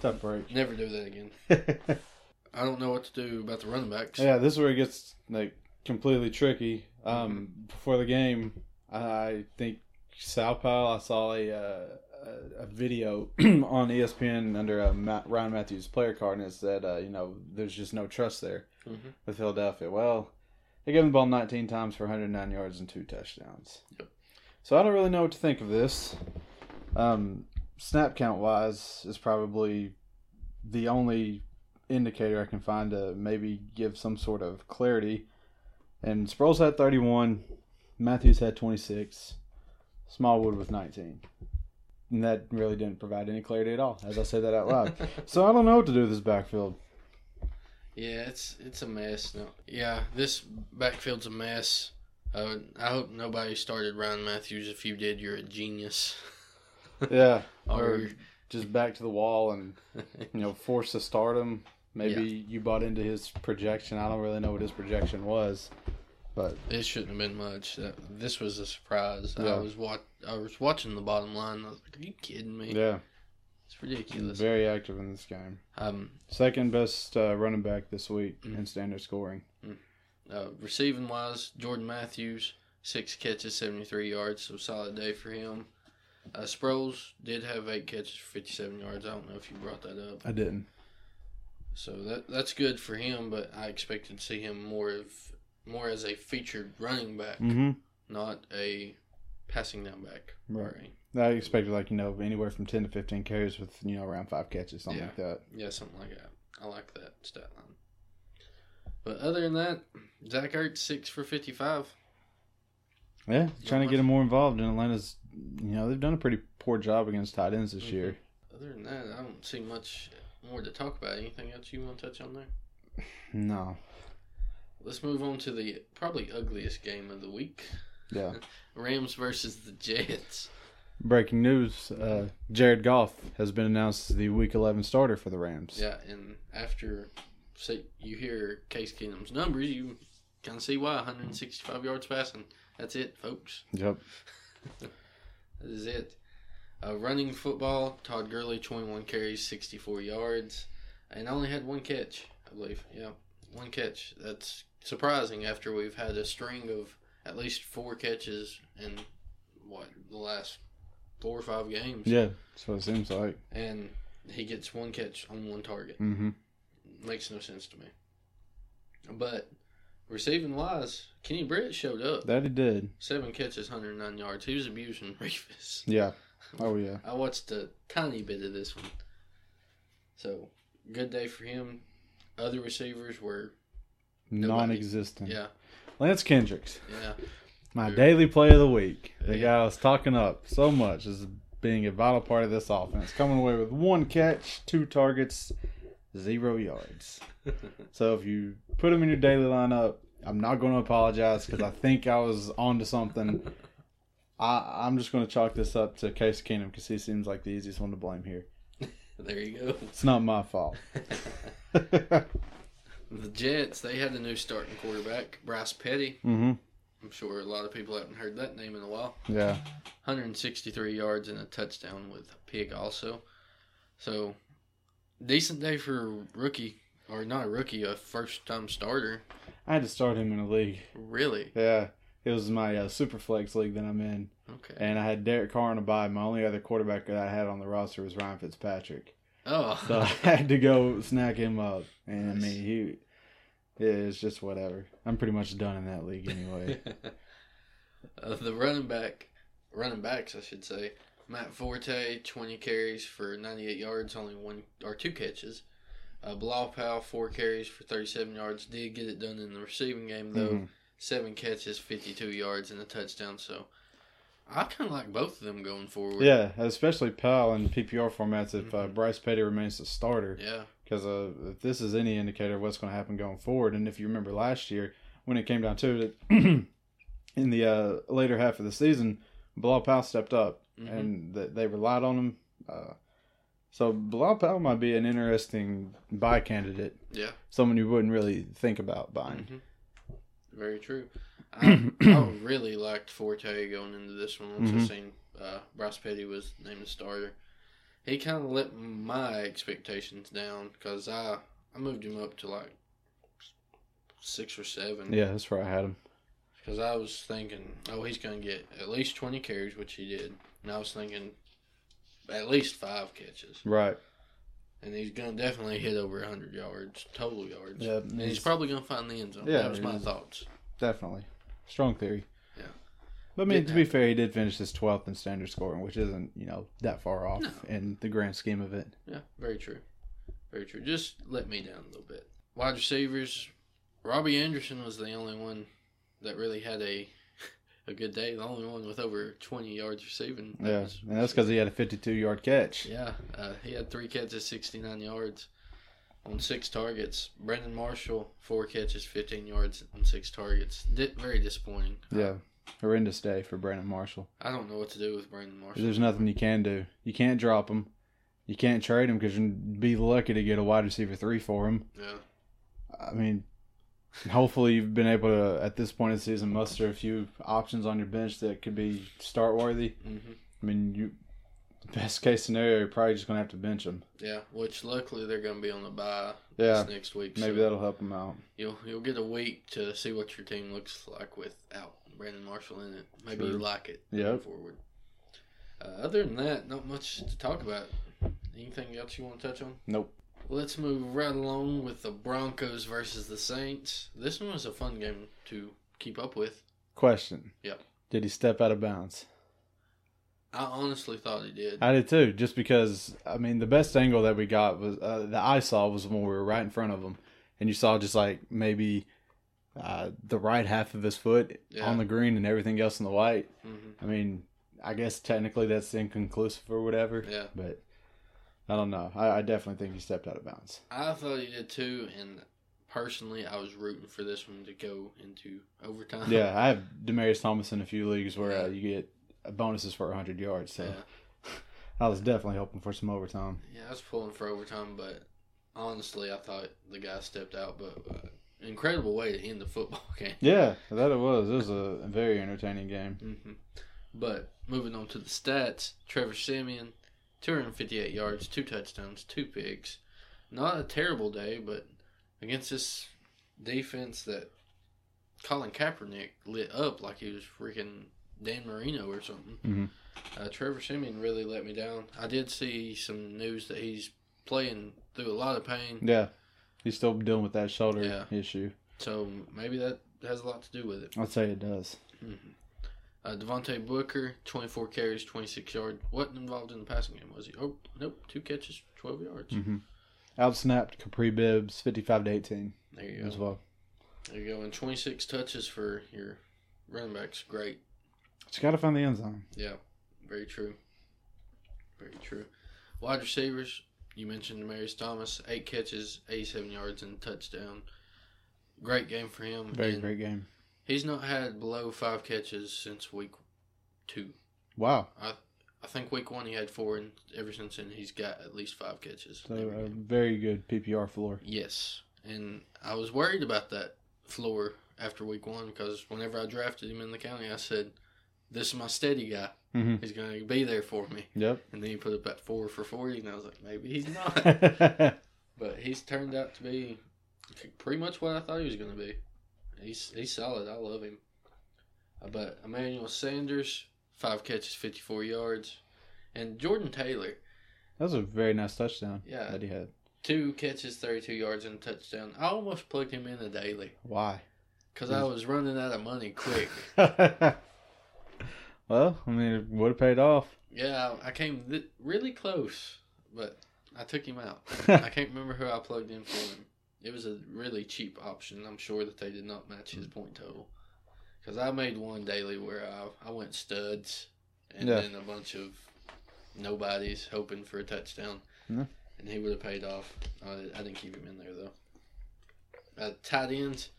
[SPEAKER 2] Tough break.
[SPEAKER 1] Never do that again. [LAUGHS] I don't know what to do about the running backs.
[SPEAKER 2] yeah, this is where it gets like completely tricky. Um, before the game, I think South Powell. I saw a uh, a, video [CLEARS THROAT] on ESPN under a Matt, Ryan Mathews' player card, and it said, uh, you know, there's just no trust there
[SPEAKER 1] Mhm.
[SPEAKER 2] with Philadelphia. Well, they gave him the ball 19 times for 109 yards and two touchdowns.
[SPEAKER 1] Yep.
[SPEAKER 2] So I don't really know what to think of this. Um, snap count wise is probably the only indicator I can find to maybe give some sort of clarity. And Sproles had 31, Mathews had 26, Smallwood with 19. And that really didn't provide any clarity at all, as I said that out loud. [LAUGHS] so I don't know what to do with this backfield.
[SPEAKER 1] Yeah, it's it's a mess. No, yeah, this backfield's a mess. Uh, I hope nobody started Ryan Mathews. If you did, you're a genius. [LAUGHS]
[SPEAKER 2] Yeah. [LAUGHS]
[SPEAKER 1] Or
[SPEAKER 2] or just back to the wall and, you know, forced to start him. Maybe you bought into his projection. I don't really know what his projection was. But
[SPEAKER 1] it shouldn't have been much. That, this was a surprise. I was wat- I was watching the bottom line. I was like, "Are you kidding me?
[SPEAKER 2] yeah,
[SPEAKER 1] It's ridiculous."
[SPEAKER 2] very active in this game.
[SPEAKER 1] Um,
[SPEAKER 2] Second best uh, running back this week
[SPEAKER 1] Mhm.
[SPEAKER 2] in standard scoring.
[SPEAKER 1] uh, receiving wise, Jordan Matthews, six catches, seventy three yards, so solid day for him. Uh, Sproles did have eight catches for fifty seven yards. I don't know if you brought that up.
[SPEAKER 2] I didn't.
[SPEAKER 1] So that that's good for him, but I expected to see him more of more as a featured running back,
[SPEAKER 2] Mm-hmm.
[SPEAKER 1] not a passing down back.
[SPEAKER 2] Right. I expected like you know anywhere from ten to fifteen carries with you know around five catches, something
[SPEAKER 1] Yeah.
[SPEAKER 2] like that.
[SPEAKER 1] yeah, something like that. I like that stat line. But other than that, Zach Ertz six for fifty five.
[SPEAKER 2] Yeah, trying to get him more involved. And Atlanta's, you know, they've done a pretty poor job against tight ends this
[SPEAKER 1] Mhm.
[SPEAKER 2] year.
[SPEAKER 1] Other than that, I don't see much more to talk about. Anything else you want to touch on there?
[SPEAKER 2] No.
[SPEAKER 1] Let's move on to the probably ugliest game of the week
[SPEAKER 2] Yeah. [LAUGHS]
[SPEAKER 1] Rams versus the Jets.
[SPEAKER 2] Breaking news: uh, Jared Goff has been announced as the Week 11 starter for the Rams.
[SPEAKER 1] Yeah, and after say you hear Case Keenum's numbers, you kind of see why 165 yards passing. That's it, folks.
[SPEAKER 2] Yep. [LAUGHS]
[SPEAKER 1] That is it. Uh, running football, Todd Gurley, 21 carries, 64 yards, and only had one catch, I believe. Yeah, one catch. That's surprising after we've had a string of at least four catches in what the last four or five games.
[SPEAKER 2] Yeah. That's what it seems like.
[SPEAKER 1] And he gets one catch on one target.
[SPEAKER 2] Mm-hmm.
[SPEAKER 1] Makes no sense to me. But receiving wise, Kenny Britt showed up.
[SPEAKER 2] That he did.
[SPEAKER 1] Seven catches, 109 yards. He was abusing [LAUGHS] Revis.
[SPEAKER 2] Yeah. Oh yeah.
[SPEAKER 1] I watched a tiny bit of this one. So, good day for him. Other receivers were, Nobody.
[SPEAKER 2] Non-existent.
[SPEAKER 1] yeah,
[SPEAKER 2] Lance Kendricks,
[SPEAKER 1] yeah.
[SPEAKER 2] my daily play of the week. The
[SPEAKER 1] Yeah.
[SPEAKER 2] guy I was talking up so much as being a vital part of this offense, coming away with one catch, two targets, zero yards. [LAUGHS] So if you put him in your daily lineup, I'm not going to apologize because I think I was onto something. [LAUGHS] I, I'm just going to chalk this up to Case Keenum because he seems like the easiest one to blame here.
[SPEAKER 1] There you go.
[SPEAKER 2] It's not my fault. [LAUGHS]
[SPEAKER 1] The Jets, they had a new starting quarterback, Bryce Petty.
[SPEAKER 2] hmm
[SPEAKER 1] I'm sure a lot of people haven't heard that name in a while.
[SPEAKER 2] Yeah.
[SPEAKER 1] 163 yards and a touchdown with a pick also. So, decent day for a rookie, or not a rookie, a first time starter.
[SPEAKER 2] I had to start him in a league.
[SPEAKER 1] Really?
[SPEAKER 2] Yeah. It was my uh, super flex league that I'm in,
[SPEAKER 1] Okay.
[SPEAKER 2] and I had Derek Carr on a bye. My only other quarterback that I had on the roster was Ryan Fitzpatrick,
[SPEAKER 1] Oh. [LAUGHS]
[SPEAKER 2] so I had to go snack him up. And I mean, he, yeah, it's just whatever. I'm pretty much done in that league anyway. [LAUGHS]
[SPEAKER 1] uh, the running back, running backs, I should say. Matt Forte, 20 carries for 98 yards, only one or two catches. Uh, Bilal Powell, four carries for 37 yards. Did get it done in the receiving game, though.
[SPEAKER 2] Mhm.
[SPEAKER 1] Seven catches, 52 yards, and a touchdown. So I kind of like both of them going forward.
[SPEAKER 2] Yeah, especially Powell in PPR formats if uh,
[SPEAKER 1] Mhm.
[SPEAKER 2] Bryce Petty remains the starter.
[SPEAKER 1] Yeah.
[SPEAKER 2] Because uh, if this is any indicator of what's going to happen going forward, and if you remember last year when it came down to it, [CLEARS THROAT] in the uh, later half of the season, Bilal Powell stepped up,
[SPEAKER 1] Mhm.
[SPEAKER 2] and th- they relied on him. Uh, so Bilal Powell might be an interesting buy candidate,
[SPEAKER 1] Yeah.
[SPEAKER 2] someone you wouldn't really think about buying.
[SPEAKER 1] hmm Very true. I, I [CLEARS THROAT] really liked Forte going into this one once I
[SPEAKER 2] Mhm.
[SPEAKER 1] seen uh, Bryce Petty was named the starter. He kind of let my expectations down because I I moved him up to like six or seven.
[SPEAKER 2] Yeah, that's where I had him.
[SPEAKER 1] Because I was thinking, oh, he's going to get at least twenty carries, which he did, and I was thinking at least five catches,
[SPEAKER 2] Right.
[SPEAKER 1] and he's going to definitely hit over hundred yards total yards.
[SPEAKER 2] Yeah,
[SPEAKER 1] and he's
[SPEAKER 2] he's-
[SPEAKER 1] probably going to find the end zone.
[SPEAKER 2] Yeah,
[SPEAKER 1] that was my thoughts.
[SPEAKER 2] Definitely. Strong theory.
[SPEAKER 1] Yeah.
[SPEAKER 2] But I mean,
[SPEAKER 1] Didn't
[SPEAKER 2] to be fair, he did finish his 12th in standard scoring, which isn't, you know, that far off
[SPEAKER 1] No.
[SPEAKER 2] in the grand scheme of it.
[SPEAKER 1] Yeah, very true. Very true. Just let me down a little bit. Wide receivers, Robbie Anderson was the only one that really had a [LAUGHS] a good day. The only one with over 20 yards receiving. That
[SPEAKER 2] Yeah.
[SPEAKER 1] was-
[SPEAKER 2] And that's because he had a 52 yard catch.
[SPEAKER 1] Yeah, uh, he had three catches, 69 yards on six targets. Brandon Marshall, four catches, 15 yards on six targets. Di- very disappointing.
[SPEAKER 2] Yeah. Horrendous day for Brandon Marshall.
[SPEAKER 1] I don't know what to do with Brandon Marshall.
[SPEAKER 2] There's nothing you can do. You can't drop him. You can't trade him because you'd be lucky to get a wide receiver three for him.
[SPEAKER 1] Yeah.
[SPEAKER 2] I mean, hopefully you've been able to, at this point in the season, muster a few options on your bench that could be start worthy.
[SPEAKER 1] hmm
[SPEAKER 2] I mean, you best case scenario, you're probably just gonna have to bench him.
[SPEAKER 1] Yeah, which luckily they're going to be on the bye
[SPEAKER 2] Yeah,
[SPEAKER 1] this next week.
[SPEAKER 2] maybe
[SPEAKER 1] so-
[SPEAKER 2] that'll help him out.
[SPEAKER 1] You'll you'll get a week to see what your team looks like without Brandon Marshall in it. Maybe you like it
[SPEAKER 2] Yeah.
[SPEAKER 1] Forward. Uh, other than that, not much to talk about. Anything else you want to touch on?
[SPEAKER 2] Nope.
[SPEAKER 1] Let's move right along with the Broncos versus the Saints. This one was a fun game to keep up with.
[SPEAKER 2] Question.
[SPEAKER 1] Yep.
[SPEAKER 2] Did he step out of bounds?
[SPEAKER 1] I honestly thought he did.
[SPEAKER 2] I did too, just because I mean the best angle that we got was uh, that I saw was when we were right in front of him, and you saw just like maybe uh, the right half of his foot
[SPEAKER 1] Yeah.
[SPEAKER 2] on the green and everything else in the white.
[SPEAKER 1] hmm
[SPEAKER 2] I mean, I guess technically that's inconclusive or whatever,
[SPEAKER 1] Yeah,
[SPEAKER 2] but I don't know. I, I definitely think he stepped out of bounds.
[SPEAKER 1] I thought he did too, and personally, I was rooting for this one to go into overtime.
[SPEAKER 2] Yeah, [LAUGHS] I have Demaryius Thomas in a few leagues where uh, you get bonuses for 100 yards. So
[SPEAKER 1] yeah. [LAUGHS]
[SPEAKER 2] I was definitely hoping for some overtime.
[SPEAKER 1] Yeah, I was pulling for overtime, but honestly, I thought the guy stepped out. But uh, incredible way to end the football [LAUGHS] game.
[SPEAKER 2] Yeah, that it was. It was a very entertaining game.
[SPEAKER 1] hmm But moving on to the stats, Trevor Siemian, 258 yards, two touchdowns, two picks. Not a terrible day, but against this defense that Colin Kaepernick lit up like he was freaking Dan Marino or something.
[SPEAKER 2] Mhm.
[SPEAKER 1] Uh, Trevor Siemian really let me down. I did see some news that he's playing through a lot of pain,
[SPEAKER 2] Yeah, he's still dealing with that shoulder
[SPEAKER 1] Yeah.
[SPEAKER 2] issue.
[SPEAKER 1] so maybe that has a lot to do with it.
[SPEAKER 2] I'd say it does.
[SPEAKER 1] Mm-hmm. Uh, Devontae Booker, 24 carries, 26 yards. Wasn't involved in the passing game, was he? Oh, nope. Two catches, 12 yards.
[SPEAKER 2] hmm Outsnapped Kapri Bibbs 55 to 18
[SPEAKER 1] There you
[SPEAKER 2] as
[SPEAKER 1] go.
[SPEAKER 2] well.
[SPEAKER 1] There you go. And 26 touches for your running backs. Great.
[SPEAKER 2] Just got to find the end zone.
[SPEAKER 1] Yeah, very true. Very true. Wide receivers, you mentioned Demaryius Thomas, eight catches, 87 yards, and a touchdown. Great game for him.
[SPEAKER 2] Very
[SPEAKER 1] and
[SPEAKER 2] great game.
[SPEAKER 1] He's not had below five catches since week two.
[SPEAKER 2] Wow.
[SPEAKER 1] I I think week one he had four, and ever since then he's got at least five catches.
[SPEAKER 2] So a very good PPR floor.
[SPEAKER 1] Yes, and I was worried about that floor after week one because whenever I drafted him in the county, I said, "This is my steady guy.
[SPEAKER 2] Mhm.
[SPEAKER 1] He's going to be there for me."
[SPEAKER 2] Yep.
[SPEAKER 1] And then he put up at four for forty, and I was like, maybe he's [LAUGHS] not. but he's turned out to be pretty much what I thought he was going to be. He's he's solid. I love him. Uh, But Emmanuel Sanders, five catches, fifty four yards, and Jordan Taylor,
[SPEAKER 2] that was a very nice touchdown
[SPEAKER 1] Yeah.
[SPEAKER 2] that he had.
[SPEAKER 1] two catches, thirty two yards, and a touchdown. I almost plugged him in a daily
[SPEAKER 2] Why?
[SPEAKER 1] because I was running out of money quick. [LAUGHS]
[SPEAKER 2] well, I mean, it would have paid off.
[SPEAKER 1] yeah, I came th- really close, but I took him out. [LAUGHS] I can't remember who I plugged in for him. It was a really cheap option. I'm sure that they did not match his point total. Because I made one daily where I, I went studs and
[SPEAKER 2] Yeah.
[SPEAKER 1] then a bunch of nobodies hoping for a touchdown.
[SPEAKER 2] Yeah.
[SPEAKER 1] And he would have paid off. I, I didn't keep him in there, though. Uh, tight ends,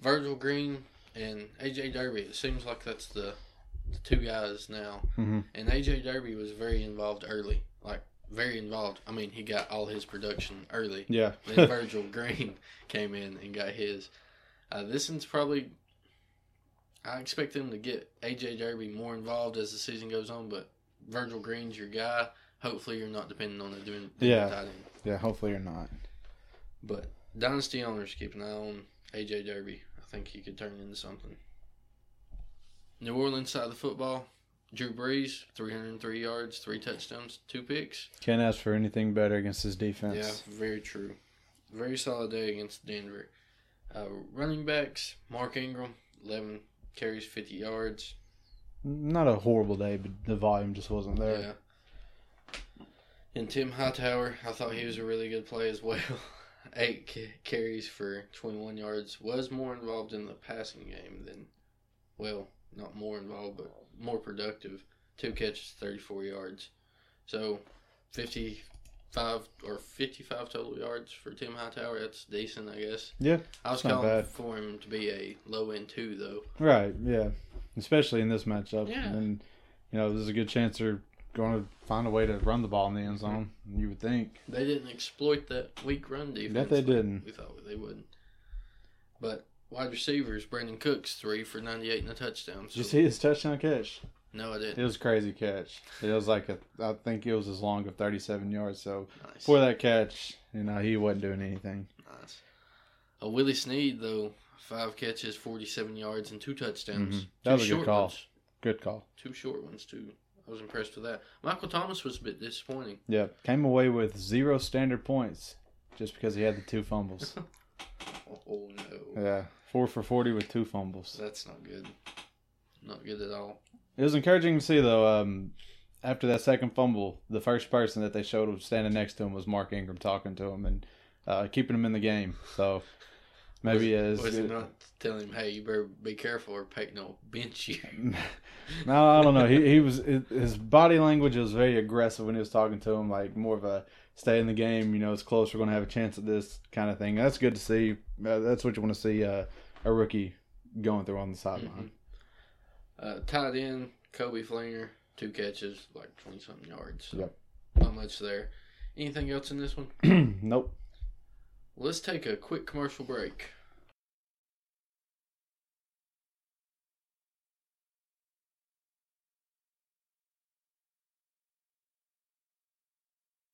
[SPEAKER 1] Virgil Green and A.J. Derby. It seems like that's the, the two guys now.
[SPEAKER 2] hmm
[SPEAKER 1] And AJ Derby was very involved early. Like, very involved. I mean, he got all his production early.
[SPEAKER 2] Yeah.
[SPEAKER 1] Then [LAUGHS] Virgil Green [LAUGHS] came in and got his. Uh, this one's probably. I expect them to get AJ Derby more involved as the season goes on, but Virgil Green's your guy. Hopefully, you're not depending on it doing, doing
[SPEAKER 2] Yeah.
[SPEAKER 1] tight end.
[SPEAKER 2] yeah, hopefully you're not.
[SPEAKER 1] But Dynasty owners keep an eye on AJ Derby. I think he could turn into something. New Orleans side of the football, Drew Brees, 303 yards, three touchdowns, two picks.
[SPEAKER 2] Can't ask for anything better against his defense.
[SPEAKER 1] Yeah, very true. Very solid day against Denver. Uh, running backs, Mark Ingram, 11 carries, 50 yards.
[SPEAKER 2] Not a horrible day, but the volume just wasn't there.
[SPEAKER 1] Yeah. And Tim Hightower, I thought he was a really good play as well. [LAUGHS] Eight ca- carries for 21 yards. Was more involved in the passing game than, well, not more involved, but more productive. Two catches, 34 yards. So, 55 or 55 total yards for Tim Hightower. That's decent, I guess.
[SPEAKER 2] Yeah,
[SPEAKER 1] I was calling
[SPEAKER 2] bad.
[SPEAKER 1] for him to be a low end two, though.
[SPEAKER 2] Right, yeah. Especially in this matchup.
[SPEAKER 1] Yeah.
[SPEAKER 2] And, you know, there's a good chance they're going to find a way to run the ball in the end zone, you would think.
[SPEAKER 1] They didn't exploit that weak run defense.
[SPEAKER 2] That they
[SPEAKER 1] like
[SPEAKER 2] didn't.
[SPEAKER 1] We thought they wouldn't. But wide receivers, Brandin Cooks three for ninety eight and a touchdown.
[SPEAKER 2] Did you see his touchdown catch?
[SPEAKER 1] No, I didn't.
[SPEAKER 2] It was a crazy catch. It was like, a, I think it was as long as 37 yards. So
[SPEAKER 1] Nice.
[SPEAKER 2] for that catch, you know, he wasn't doing anything.
[SPEAKER 1] nice. Uh, Willie Snead though, five catches, forty seven yards, and two touchdowns.
[SPEAKER 2] Mhm. That was a good call.
[SPEAKER 1] Ones.
[SPEAKER 2] Good call.
[SPEAKER 1] Two short ones too. I was impressed with that. Michael Thomas was a bit disappointing.
[SPEAKER 2] Yeah, came away with zero standard points just because he had the two fumbles. [LAUGHS]
[SPEAKER 1] Oh no,
[SPEAKER 2] yeah, four for 40 with two fumbles.
[SPEAKER 1] that's not good. Not good at all.
[SPEAKER 2] It was encouraging to see though. Um, after that second fumble, the first person that they showed was standing next to him was Mark Ingram talking to him and uh, keeping him in the game. So maybe
[SPEAKER 1] was,
[SPEAKER 2] as
[SPEAKER 1] was he not telling him, "Hey, you better be careful, or Payton will bench you"? [LAUGHS]
[SPEAKER 2] no, I don't know. He he was his body language was very aggressive when he was talking to him, like more of a stay in the game. You know, it's close. We're going to have a chance at this kind of thing. That's good to see. Uh, that's what you want to see uh, a rookie going through on the sideline.
[SPEAKER 1] Uh, tied in, Coby Fleener, two catches, like twenty something yards.
[SPEAKER 2] Yep.
[SPEAKER 1] Not much there. Anything else in this one? [CLEARS THROAT]
[SPEAKER 2] nope.
[SPEAKER 1] Let's take a quick commercial break.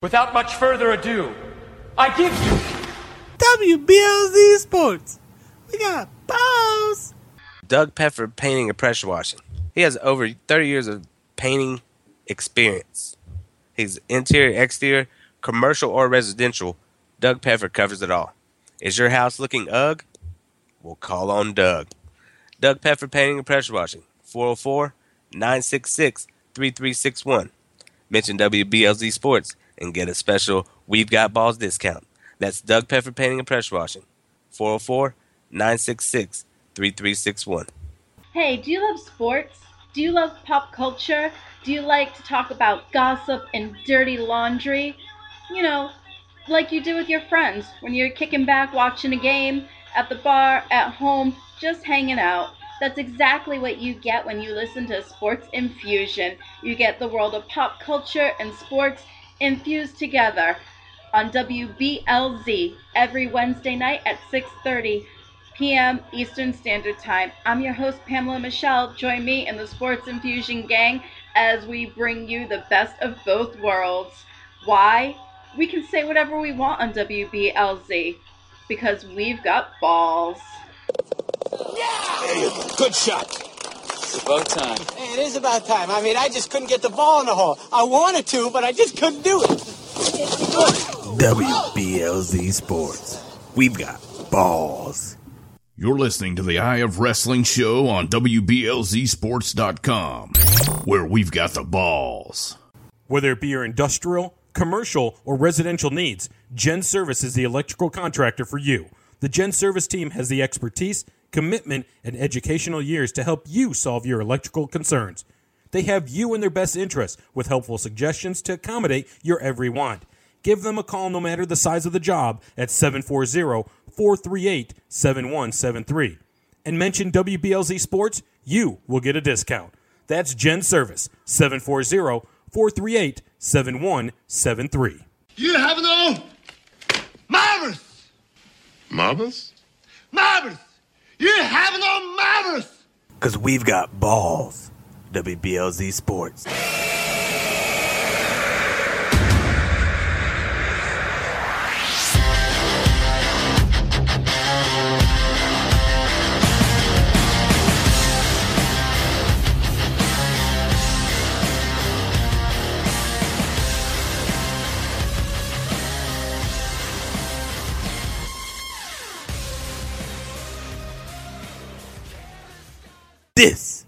[SPEAKER 3] Without much further ado, I give you
[SPEAKER 4] WBLZ Sports. We got balls.
[SPEAKER 5] Doug Peffer Painting and Pressure Washing. He has over 30 years of painting experience. He's interior, exterior, commercial, or residential. Doug Peffer covers it all. Is your house looking ugh? We'll call on Doug. Doug Peffer Painting and Pressure Washing. 404 966 3361. Mention WBLZ Sports and get a special We've Got Balls discount. That's Doug Peffer Painting and Pressure Washing. 404 966 3361.
[SPEAKER 6] Hey, do you love sports? Do you love pop culture? Do you like to talk about gossip and dirty laundry? You know, like you do with your friends when you're kicking back watching a game, at the bar, at home, just hanging out. That's exactly what you get when you listen to Sports Infusion. You get the world of pop culture and sports infused together on WBLZ every Wednesday night at 6:30 p.m. Eastern Standard Time. I'm your host Pamela Michelle. Join me in the Sports Infusion gang as we bring you the best of both worlds. Why? We can say whatever we want on WBLZ because we've got balls. Yeah!
[SPEAKER 3] good shot.
[SPEAKER 4] About time.
[SPEAKER 7] Hey, it is about time. I mean, I just couldn't get the ball in the hole. I wanted to, but I just couldn't do it.
[SPEAKER 8] WBLZ Sports. We've got balls.
[SPEAKER 9] You're listening to the Eye of Wrestling show on WBLZSports.com, where we've got the balls.
[SPEAKER 10] Whether it be your industrial, commercial, or residential needs, Gen Service is the electrical contractor for you. The Gen Service team has the expertise, commitment, and educational years to help you solve your electrical concerns. They have you in their best interest with helpful suggestions to accommodate your every want. Give them a call no matter the size of the job at 740 438 7173. And mention WBLZ Sports, you will get a discount. That's Gen Service 740 438 7173.
[SPEAKER 11] You have no marbles.
[SPEAKER 8] Marbles?
[SPEAKER 11] Marbles. You have no marbles.
[SPEAKER 8] Because we've got balls. WBLZ Sports. This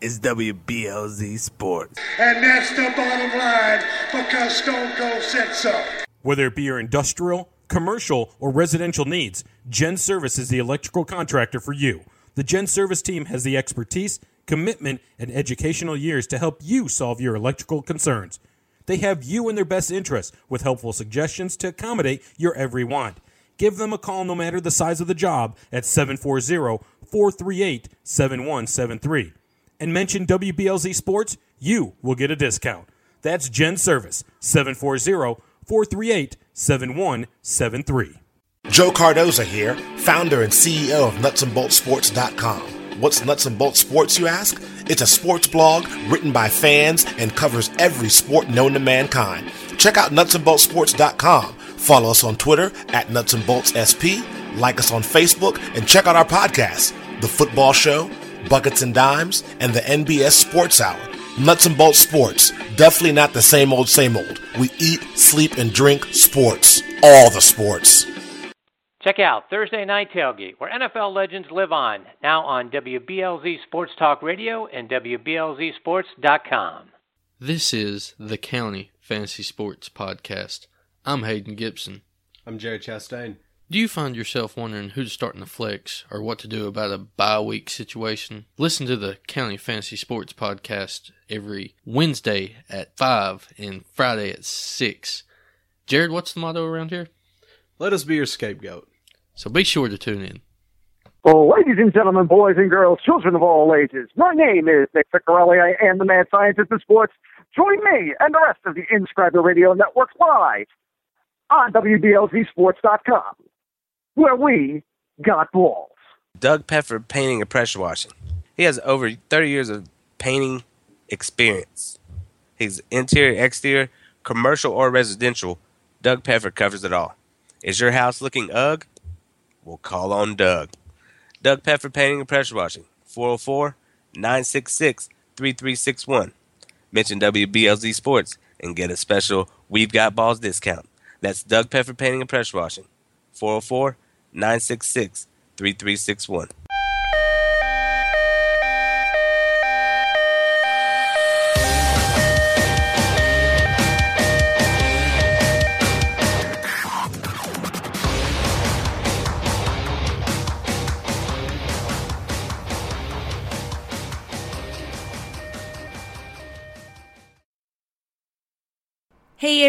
[SPEAKER 8] is WBLZ Sports.
[SPEAKER 11] And that's the bottom line because Stone Cold said so.
[SPEAKER 10] Whether it be your industrial, commercial, or residential needs, Gen Service is the electrical contractor for you. The Gen Service team has the expertise, commitment, and educational years to help you solve your electrical concerns. They have you in their best interest with helpful suggestions to accommodate your every want. Give them a call no matter the size of the job at 740 438 7173. And mention WBLZ Sports, you will get a discount. That's Gen Service 740 438 7173.
[SPEAKER 12] Joe Cardoza here, founder and CEO of nutsandboltsports.com. What's Nuts and Bolts Sports, you ask? It's a sports blog written by fans and covers every sport known to mankind. Check out nutsandboltsports.com. Follow us on Twitter at nutsandboltssp, like us on Facebook, and check out our podcasts, The Football Show, Buckets and Dimes, and the NBS Sports Hour. Nuts and Bolts Sports. Definitely not the same old, same old. We eat, sleep, and drink sports. All the sports.
[SPEAKER 13] Check out Thursday Night Tailgate, where NFL legends live on, now on WBLZ Sports Talk Radio and WBLZSports.com.
[SPEAKER 1] This is the County Fantasy Sports Podcast. I'm Hayden Gibson.
[SPEAKER 14] I'm Jared Chastain.
[SPEAKER 1] Do you find yourself wondering who to start in the flex or what to do about a bye week situation? Listen to the County Fantasy Sports podcast every Wednesday at 5 and Friday at 6. Jared, what's the motto around here?
[SPEAKER 2] Let us be your scapegoat.
[SPEAKER 1] So be sure to tune in.
[SPEAKER 14] Well, ladies and gentlemen, boys and girls, children of all ages, my name is Nick Ficarelli. I am the mad scientist of sports. Join me and the rest of the Inscriber Radio Network live on WBLZSports.com, where we got balls.
[SPEAKER 5] Doug Peffer painting and pressure washing. He has over 30 years of painting experience. He's interior, exterior, commercial or residential. Doug Peffer covers it all. Is your house looking ugh? We'll call on Doug. Doug Peffer Painting and Pressure Washing, 404 966 3361. Mention WBLZ Sports and get a special We've Got Balls discount. That's Doug Peffer Painting and Pressure Washing, 404 966 3361.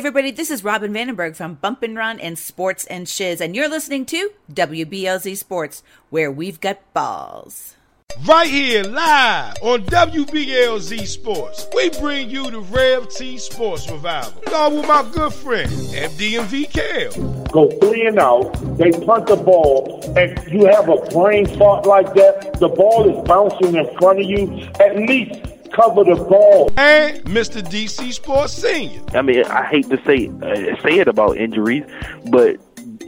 [SPEAKER 15] Everybody, this is Robin Vandenberg from Bump and Run and Sports and Shiz, and you're listening to WBLZ Sports, where we've got balls.
[SPEAKER 16] Right here, live on WBLZ Sports, we bring you the Rev T Sports Revival. Along with my good friend, MDMV Kale.
[SPEAKER 17] Go three and out, they punt the ball, and you have a brain fart like that, the ball is bouncing in front of you, at least cover the ball.
[SPEAKER 16] And Mr. DC Sports Senior.
[SPEAKER 18] I mean, I hate to say uh, say it about injuries, but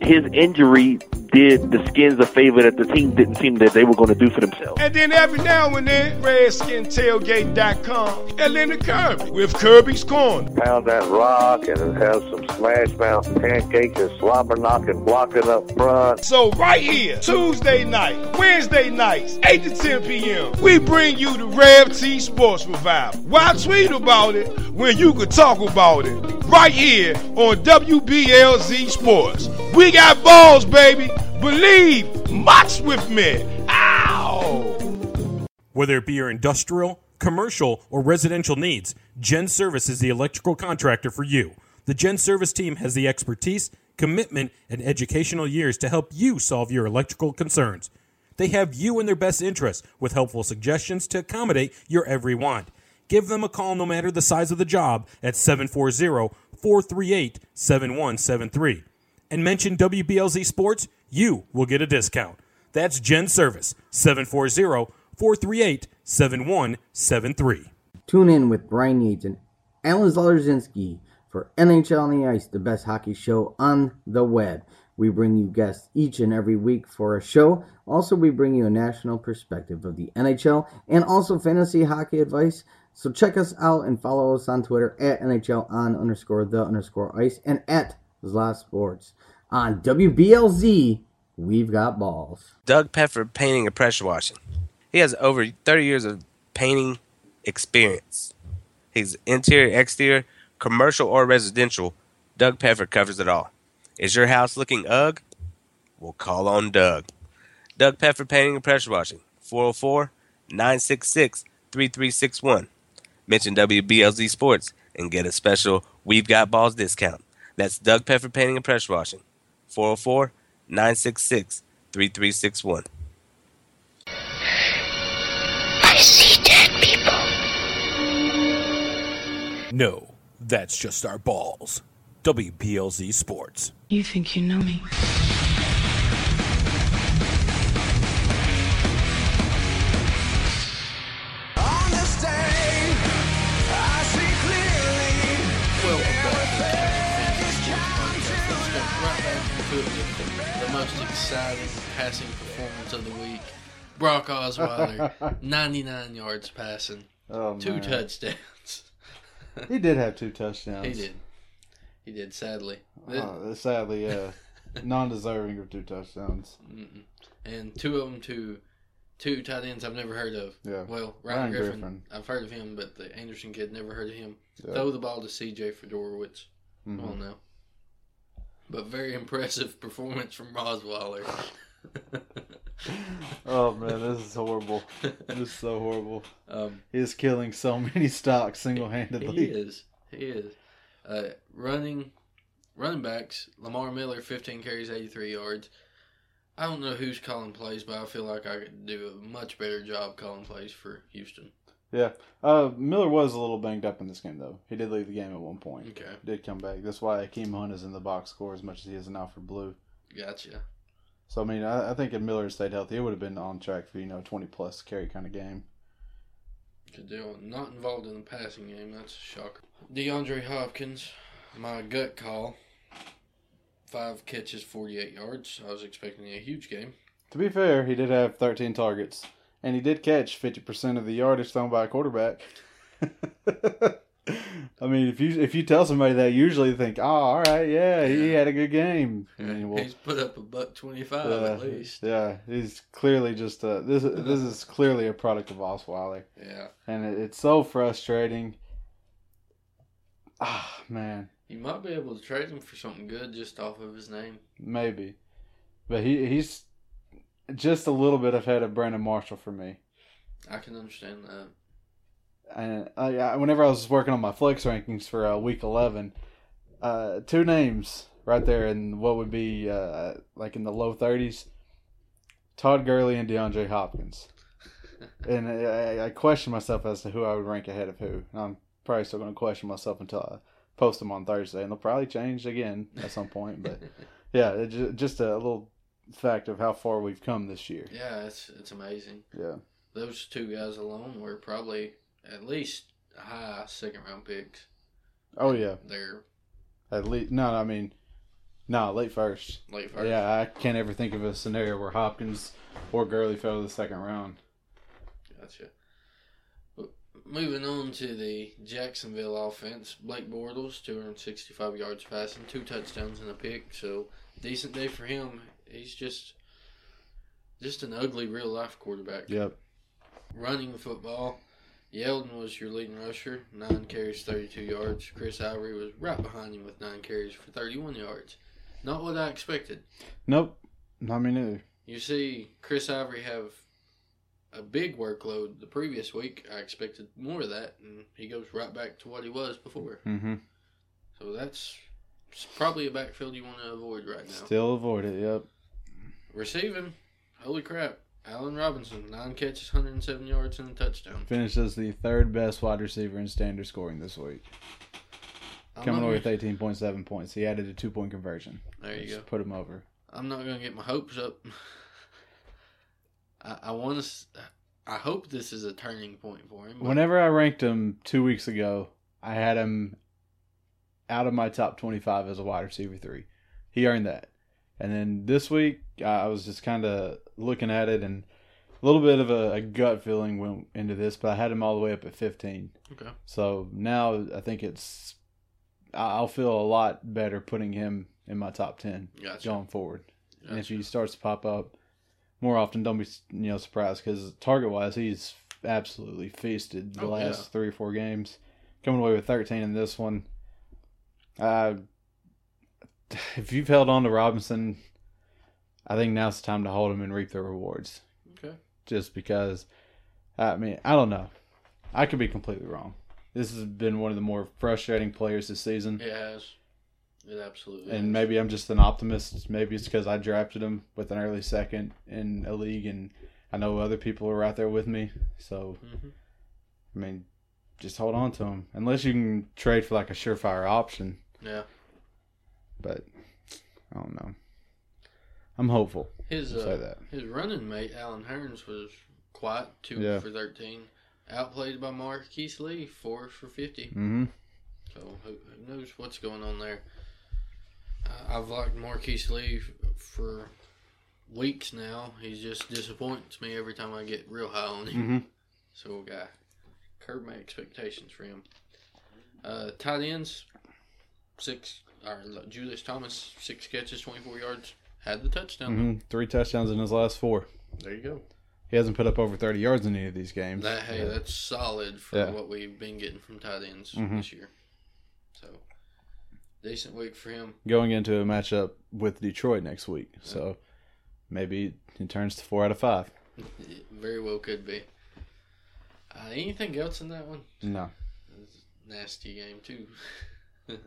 [SPEAKER 18] his injury did the Skins a favor that the team didn't seem that they were going to do for themselves.
[SPEAKER 16] And then every now and then, RedskinTailgate.com and then the Kirby with Kirby's Corner.
[SPEAKER 19] Pound that rock and have some smash mouth pancakes and slobber knocking blocking up front.
[SPEAKER 16] So right here, Tuesday night, Wednesday nights, 8 to 10 p.m., we bring you the Rev T Sports Revival. Why tweet about it when you could talk about it? Right here on WBLZ Sports. We got balls, baby. Believe, march with me. Ow!
[SPEAKER 10] Whether it be your industrial, commercial, or residential needs, Gen Service is the electrical contractor for you. The Gen Service team has the expertise, commitment, and educational years to help you solve your electrical concerns. They have you in their best interest with helpful suggestions to accommodate your every want. Give them a call no matter the size of the job at 740 438 7173. And mention WBLZ Sports, you will get a discount. That's Gen Service 740 438 7173.
[SPEAKER 20] Tune in with Brian Yates and Alan Zalorzinski for NHL on the Ice, the best hockey show on the web. We bring you guests each and every week for a show. Also, we bring you a national perspective of the NHL and also fantasy hockey advice. So check us out and follow us on Twitter at NHL on underscore the underscore ice and at Zla Sports. On WBLZ, we've got balls.
[SPEAKER 5] Doug Peffer painting and pressure washing. He has over 30 years of painting experience. He's interior, exterior, commercial or residential. Doug Peffer covers it all. Is your house looking ugh? We'll call on Doug. Doug Peffer painting and pressure washing. 404 966 3361. Mention WBLZ Sports and get a special We've Got Balls discount. That's Doug Peffer painting and pressure washing. 404 966 3361.
[SPEAKER 21] I see dead people.
[SPEAKER 10] No, that's just our balls. WBLZ Sports.
[SPEAKER 22] You think you know me?
[SPEAKER 1] The most exciting passing performance of the week. Brock Osweiler, [LAUGHS] 99 yards passing,
[SPEAKER 2] Oh,
[SPEAKER 1] two
[SPEAKER 2] man.
[SPEAKER 1] touchdowns. [LAUGHS]
[SPEAKER 2] He did have two touchdowns.
[SPEAKER 1] He did. He did, sadly.
[SPEAKER 2] Oh, sadly, yeah. [LAUGHS] Non-deserving of two touchdowns.
[SPEAKER 1] Mm-mm. And two of them to two tight ends I've never heard of.
[SPEAKER 2] Yeah.
[SPEAKER 1] Well, Ryan,
[SPEAKER 2] Ryan
[SPEAKER 1] Griffin,
[SPEAKER 2] Griffin.
[SPEAKER 1] I've heard of him, but the Anderson kid never heard of him.
[SPEAKER 2] Yeah.
[SPEAKER 1] Throw the ball to C.J. Fedorowicz. Come
[SPEAKER 2] Mhm.
[SPEAKER 1] on now. But very impressive performance from Osweiler. [LAUGHS]
[SPEAKER 2] Oh man, this is horrible. This is so horrible.
[SPEAKER 1] Um,
[SPEAKER 2] is killing so many stocks single handedly.
[SPEAKER 1] He is. He is. Uh, running, running backs. Lamar Miller, fifteen carries, eighty-three yards. I don't know who's calling plays, but I feel like I could do a much better job calling plays for Houston.
[SPEAKER 2] Yeah. Uh, Miller was a little banged up in this game, though. He did leave the game at one point.
[SPEAKER 1] Okay.
[SPEAKER 2] Did come back. That's why Akeem Hunt is in the box score as much as he is now for Blue.
[SPEAKER 1] Gotcha.
[SPEAKER 2] So, I mean, I, I think if Miller stayed healthy, it would have been on track for, you know, 20 plus carry kind of game.
[SPEAKER 1] Good deal. Not involved in the passing game. That's a shocker. DeAndre Hopkins, my gut call. Five catches, 48 yards. I was expecting a huge game.
[SPEAKER 2] To be fair, he did have 13 targets, and he did catch 50% of the yardage thrown by a quarterback. [LAUGHS] I mean, if you if you tell somebody that, usually they think, "Oh, all right, yeah, he had a good game." I mean, well,
[SPEAKER 1] He's put up a buck 25
[SPEAKER 2] yeah,
[SPEAKER 1] at least.
[SPEAKER 2] Yeah, he's clearly just a, this. This is [LAUGHS] clearly a product of Osweiler.
[SPEAKER 1] Yeah.
[SPEAKER 2] and it, it's so frustrating. Ah, man,
[SPEAKER 1] You might be able to trade him for something good just off of his name.
[SPEAKER 2] maybe, but he he's just a little bit ahead of Brandon Marshall for me.
[SPEAKER 1] I can understand that.
[SPEAKER 2] And uh, yeah, whenever I was working on my flex rankings for uh, week eleven, uh, two names right there in what would be uh, like in the low thirties, Todd Gurley and DeAndre Hopkins. [LAUGHS] and I, I question myself as to who I would rank ahead of who. I'm probably still going to question myself until I post them on Thursday, and they'll probably change again at some point. But [LAUGHS] yeah, it ju- just a little fact of how far we've come this year.
[SPEAKER 1] Yeah, it's it's amazing.
[SPEAKER 2] Yeah.
[SPEAKER 1] Those two guys alone were probably at least high second round picks.
[SPEAKER 2] Oh yeah.
[SPEAKER 1] They're
[SPEAKER 2] At least no, I mean, no, late first.
[SPEAKER 1] Late first.
[SPEAKER 2] Yeah, I can't ever think of a scenario where Hopkins or Gurley fell to the second round.
[SPEAKER 1] Gotcha. But moving on to the Jacksonville offense, Blake Bortles, 265 yards passing, two touchdowns and a pick. So decent day for him. He's just just an ugly real life quarterback.
[SPEAKER 2] Yep.
[SPEAKER 1] Running the football, Yeldon was your leading rusher, nine carries, 32 yards. Chris Ivory was right behind him with nine carries for 31 yards. Not what I expected.
[SPEAKER 2] Nope. Not me neither.
[SPEAKER 1] You see Chris Ivory have a big workload the previous week. I expected more of that, and he goes right back to what he was before.
[SPEAKER 2] Mm-hmm.
[SPEAKER 1] So that's probably a backfield you want to avoid right now.
[SPEAKER 2] Still avoid it. Yep.
[SPEAKER 1] Receiving, holy crap. Allen Robinson, nine catches, 107 yards, and a touchdown.
[SPEAKER 2] Finishes the third best wide receiver in standard scoring this week.
[SPEAKER 1] I'm
[SPEAKER 2] Coming away with 18.7 points. He added a two point conversion.
[SPEAKER 1] There you
[SPEAKER 2] Just
[SPEAKER 1] go.
[SPEAKER 2] Put him over.
[SPEAKER 1] I'm not going to get my hopes up. [LAUGHS] I, I want to. I hope this is a turning point for him.
[SPEAKER 2] Whenever I ranked him two weeks ago, I had him out of my top 25 as a wide receiver three. He earned that. And then this week, I was just kind of looking at it and a little bit of a, a gut feeling went into this, but I had him all the way up at 15.
[SPEAKER 1] Okay.
[SPEAKER 2] So now I think it's, I'll feel a lot better putting him in my top 10
[SPEAKER 1] Gotcha.
[SPEAKER 2] going forward. And if he starts to pop up more often, don't be you know surprised because target wise, he's absolutely feasted the
[SPEAKER 1] Oh,
[SPEAKER 2] last
[SPEAKER 1] yeah.
[SPEAKER 2] three or four games, coming away with 13 in this one. Uh, if you've held on to Robinson, I think now's the time to hold him and reap the rewards.
[SPEAKER 1] Okay.
[SPEAKER 2] Just because, I mean, I don't know. I could be completely wrong. This has been one of the more frustrating players this season.
[SPEAKER 1] It has. It absolutely
[SPEAKER 2] And
[SPEAKER 1] has.
[SPEAKER 2] maybe I'm just an optimist. Maybe it's because I drafted him with an early second in a league, and I know other people are right there with me. So,
[SPEAKER 1] Mhm.
[SPEAKER 2] I mean, just hold on to him unless you can trade for like a surefire option.
[SPEAKER 1] Yeah.
[SPEAKER 2] But I don't know. I'm hopeful.
[SPEAKER 1] His uh,
[SPEAKER 2] say that.
[SPEAKER 1] his running mate Allen Hurns was quiet, two
[SPEAKER 2] Yeah.
[SPEAKER 1] for thirteen, outplayed by Marquise Lee, four for 50
[SPEAKER 2] Mm-hmm.
[SPEAKER 1] So who, who knows what's going on there? Uh, I've liked Marquise Lee for weeks now. He just disappoints me every time I get real high on him.
[SPEAKER 2] Mhm.
[SPEAKER 1] So I got curb my expectations for him. Uh, tight ends, six. Or Julius Thomas, six catches, twenty four yards, had the touchdown.
[SPEAKER 2] hmm Three touchdowns in his last four.
[SPEAKER 1] There you go.
[SPEAKER 2] He hasn't put up over 30 yards in any of these games.
[SPEAKER 1] That hey,
[SPEAKER 2] Yeah.
[SPEAKER 1] that's solid for
[SPEAKER 2] Yeah.
[SPEAKER 1] what we've been getting from tight ends
[SPEAKER 2] Mhm.
[SPEAKER 1] this year. So decent week for him.
[SPEAKER 2] Going into a matchup with Detroit next week, so maybe he turns to four out of five.
[SPEAKER 1] It [LAUGHS] very well could be. Uh, anything else in that one?
[SPEAKER 2] No.
[SPEAKER 1] Nasty game too. [LAUGHS] [LAUGHS] it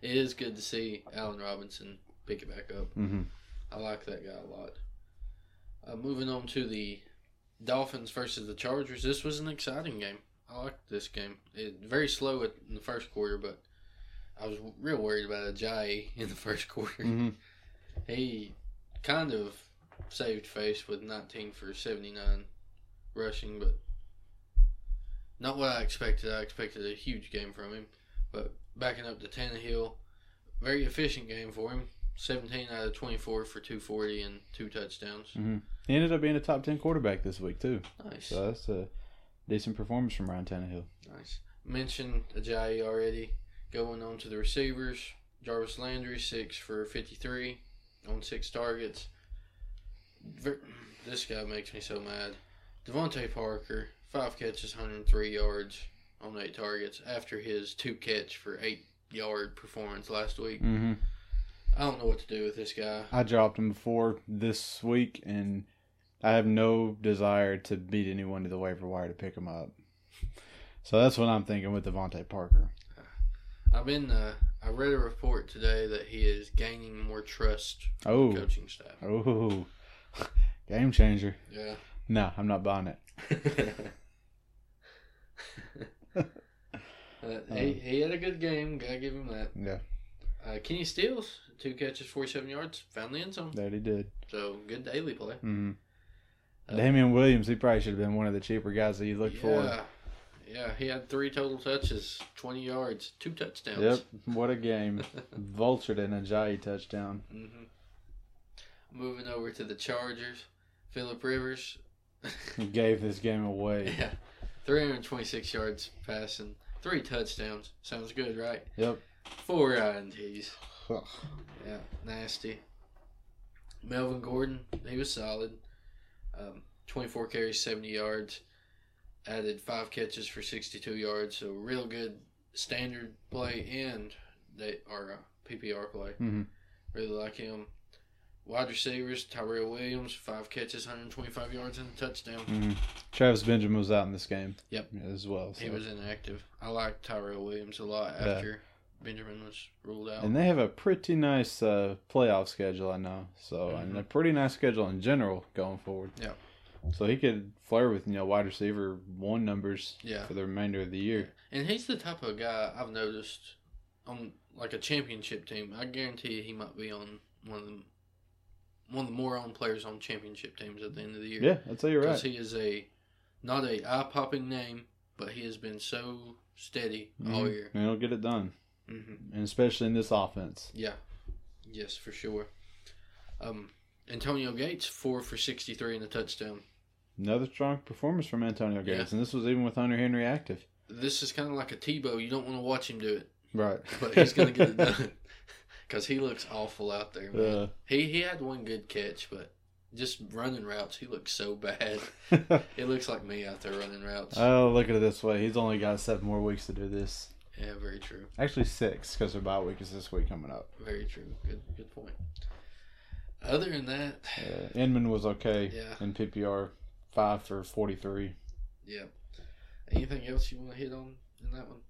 [SPEAKER 1] is good to see Allen Robinson pick it back up.
[SPEAKER 2] Mhm.
[SPEAKER 1] I like that guy a lot. Uh, moving on to the Dolphins versus the Chargers. This was an exciting game. I liked this game. It very slow at, in the first quarter, but I was real worried about Ajayi [LAUGHS] in the first quarter.
[SPEAKER 2] Mhm.
[SPEAKER 1] He kind of saved face with 19 for 79 rushing, but not what I expected. I expected a huge game from him, but backing up to Tannehill, very efficient game for him. 17 out of 24 for 240 and two touchdowns.
[SPEAKER 2] hmm He ended up being a top ten quarterback this week too.
[SPEAKER 1] Nice.
[SPEAKER 2] So that's a decent performance from Ryan Tannehill.
[SPEAKER 1] Nice. Mentioned Ajayi already. Going on to the receivers. Jarvis Landry, 6 for 53 on 6 targets. This guy makes me so mad. DeVante Parker, 5 catches, 103 yards on 8 targets after his 2 catch for 8 yard performance last week.
[SPEAKER 2] hmm
[SPEAKER 1] I don't know what to do with this guy.
[SPEAKER 2] I dropped him before this week, and I have no desire to beat anyone to the waiver wire to pick him up. So that's what I'm thinking with DeVante Parker.
[SPEAKER 1] I've been. Uh, I read a report today that he is gaining more trust from
[SPEAKER 2] Oh,
[SPEAKER 1] the coaching staff.
[SPEAKER 2] oh, [LAUGHS] game changer.
[SPEAKER 1] Yeah.
[SPEAKER 2] No, I'm not buying it. [LAUGHS] [LAUGHS]
[SPEAKER 1] Uh, he, he had a good game. Gotta give him that.
[SPEAKER 2] Yeah,
[SPEAKER 1] Uh, Kenny Stills, two catches, 47 yards, found the end zone.
[SPEAKER 2] that he did.
[SPEAKER 1] So good daily play.
[SPEAKER 2] hmm
[SPEAKER 1] Uh,
[SPEAKER 2] Damien Williams, he probably should have been one of the cheaper guys that you looked for.
[SPEAKER 1] Yeah. Yeah, he had three total touches, 20 yards, two touchdowns.
[SPEAKER 2] Yep, [LAUGHS] what a game. Vultured an Ajayi touchdown.
[SPEAKER 1] hmm Moving over to the Chargers, Philip Rivers.
[SPEAKER 2] He gave this game away. [LAUGHS]
[SPEAKER 1] yeah, 326 yards passing, three touchdowns. Sounds good, right?
[SPEAKER 2] Yep.
[SPEAKER 1] Four INTs. Yeah, nasty. Melvin Gordon, he was solid. Um, 24 carries, 70 yards. Added five catches for 62 yards. So real good standard play and they are uh, PPR play.
[SPEAKER 2] Mhm.
[SPEAKER 1] Really like him. Wide receivers, Tyrell Williams, five catches, 125 yards and a touchdown.
[SPEAKER 2] hmm Travis Benjamin was out in this game.
[SPEAKER 1] Yep.
[SPEAKER 2] As well.
[SPEAKER 1] He was inactive. I like Tyrell Williams a lot
[SPEAKER 2] Yeah.
[SPEAKER 1] after Benjamin was ruled out.
[SPEAKER 2] And they have a pretty nice uh, playoff schedule, I know. So, and a pretty nice schedule in general going forward.
[SPEAKER 1] Yeah.
[SPEAKER 2] So he could flirt with you know wide receiver one numbers
[SPEAKER 1] Yeah.
[SPEAKER 2] for the remainder of the year.
[SPEAKER 1] And he's the type of guy I've noticed on like a championship team. I guarantee he might be on one of the one of the more on players on championship teams at the end of the year.
[SPEAKER 2] Yeah, I'd say you're right.
[SPEAKER 1] Because he is a not a eye popping name, but he has been so steady all
[SPEAKER 2] Mhm.
[SPEAKER 1] year.
[SPEAKER 2] And he'll get it done,
[SPEAKER 1] Mhm.
[SPEAKER 2] and especially in this offense.
[SPEAKER 1] Yeah, yes, for sure. Um, Antonio Gates four for sixty three and a touchdown.
[SPEAKER 2] Another strong performance from Antonio Gates,
[SPEAKER 1] Yeah.
[SPEAKER 2] and this was even with Hunter Henry active.
[SPEAKER 1] This is kind of like a Tebow. You don't want to watch him do it.
[SPEAKER 2] Right.
[SPEAKER 1] but he's gonna get it [LAUGHS] done because he looks awful out there. Man.
[SPEAKER 2] Yeah.
[SPEAKER 1] He he had one good catch, but just running routes, he looks so bad. [LAUGHS] it looks like me out there running routes.
[SPEAKER 2] Oh, look at it this way. He's only got seven more weeks to do this.
[SPEAKER 1] yeah, very true.
[SPEAKER 2] Actually, six because their bye week is this week coming up.
[SPEAKER 1] Very true. Good good point. Other than that,
[SPEAKER 2] Uh, Inman was okay
[SPEAKER 1] Yeah.
[SPEAKER 2] in PPR, five for forty-three.
[SPEAKER 1] yeah. Anything else you want to hit on in that one?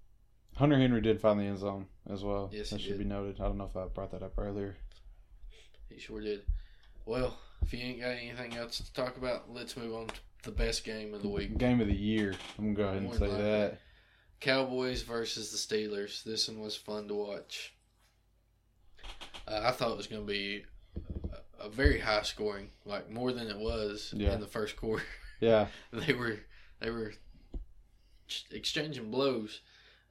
[SPEAKER 2] Hunter Henry did find the end zone as well.
[SPEAKER 1] Yes,
[SPEAKER 2] that should
[SPEAKER 1] did.
[SPEAKER 2] be noted. I don't know if I brought that up earlier.
[SPEAKER 1] He sure did. Well, if you ain't got anything else to talk about, let's move on to the best game of the week.
[SPEAKER 2] Game of the year. I'm gonna go ahead and
[SPEAKER 1] More
[SPEAKER 2] say that.
[SPEAKER 1] Cowboys versus the Steelers. This one was fun to watch. Uh, I thought it was going to be a, a very high scoring, like more than it was
[SPEAKER 2] Yeah.
[SPEAKER 1] in the first quarter.
[SPEAKER 2] Yeah. [LAUGHS]
[SPEAKER 1] they were they were ch- exchanging blows.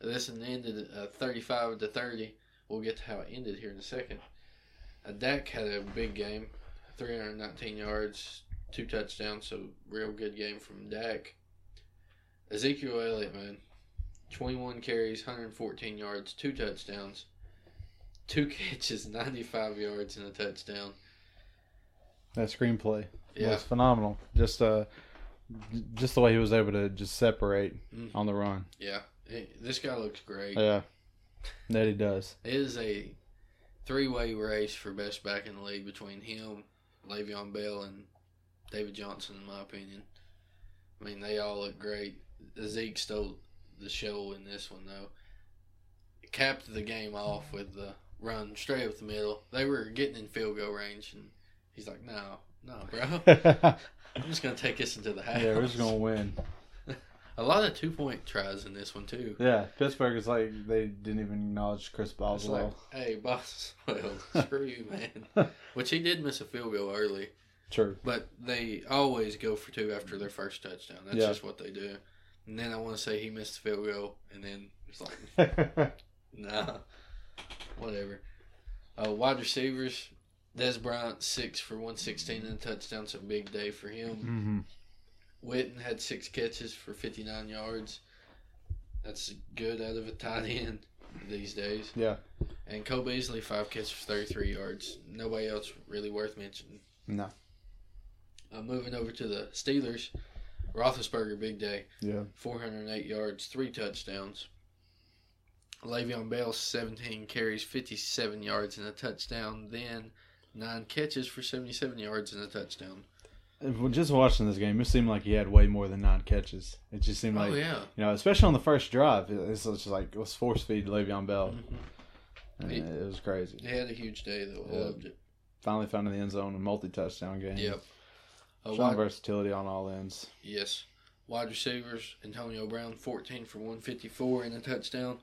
[SPEAKER 1] This one ended uh, thirty-five to thirty. We'll get to how it ended here in a second. Uh, Dak had a big game, three hundred nineteen yards, two touchdowns, so real good game from Dak. Ezekiel Elliott, man, twenty-one carries, one hundred fourteen yards, two touchdowns, two [LAUGHS] catches, ninety-five yards, and a touchdown.
[SPEAKER 2] That screenplay
[SPEAKER 1] Yeah.
[SPEAKER 2] was phenomenal. Just uh, just the way he was able to just separate
[SPEAKER 1] Mhm.
[SPEAKER 2] on the run.
[SPEAKER 1] Yeah, This guy looks great.
[SPEAKER 2] Yeah. That he does.
[SPEAKER 1] It is a three-way race for best back in the league between him, Le'Veon Bell, and David Johnson, in my opinion. I mean, they all look great. Zeke stole the show in this one, though. Capped the game off with the run straight up the middle. They were getting in field goal range, and he's like, "No, no, bro, [LAUGHS] I'm just gonna take this into the house."
[SPEAKER 2] Yeah, we're just gonna win.
[SPEAKER 1] A lot of two-point tries in this one too.
[SPEAKER 2] Yeah, Pittsburgh is like they didn't even acknowledge Chris
[SPEAKER 1] It's
[SPEAKER 2] Boswell.
[SPEAKER 1] like, hey, boss, well, [LAUGHS] screw you, man. Which he did miss a field goal early.
[SPEAKER 2] True.
[SPEAKER 1] But they always go for two after their first touchdown. That's
[SPEAKER 2] Yeah.
[SPEAKER 1] just what they do. And then I want to say he missed the field goal, and then it's like, [LAUGHS] nah, whatever. Uh, wide receivers, Dez Bryant six for one sixteen and a touchdown. So big day for him.
[SPEAKER 2] Mhm.
[SPEAKER 1] Witten had six catches for fifty nine yards. That's good out of a tight end these days.
[SPEAKER 2] Yeah.
[SPEAKER 1] And Cole Beasley five catches for thirty three yards. Nobody else really worth mentioning.
[SPEAKER 2] No.
[SPEAKER 1] Uh, moving over to the Steelers, Roethlisberger big day.
[SPEAKER 2] Yeah.
[SPEAKER 1] 408 yards, three touchdowns. Le'Veon Bell 17 carries, 57 yards and a touchdown. Then nine catches for 77 yards and a touchdown.
[SPEAKER 2] Just watching this game, it seemed like he had way more than nine catches. It just seemed
[SPEAKER 1] Oh,
[SPEAKER 2] like,
[SPEAKER 1] yeah.
[SPEAKER 2] you know, especially on the first drive, it- it's just like it was force feed Le'Veon Bell. And
[SPEAKER 1] He-
[SPEAKER 2] it was crazy.
[SPEAKER 1] He had a huge day though. I
[SPEAKER 2] Yeah.
[SPEAKER 1] loved it.
[SPEAKER 2] Finally found in the end zone, a multi-touchdown game.
[SPEAKER 1] Yep. Uh,
[SPEAKER 2] Showing
[SPEAKER 1] wide-
[SPEAKER 2] versatility on all ends.
[SPEAKER 1] Yes. Wide receivers, Antonio Brown 14 for 154 and a touchdown.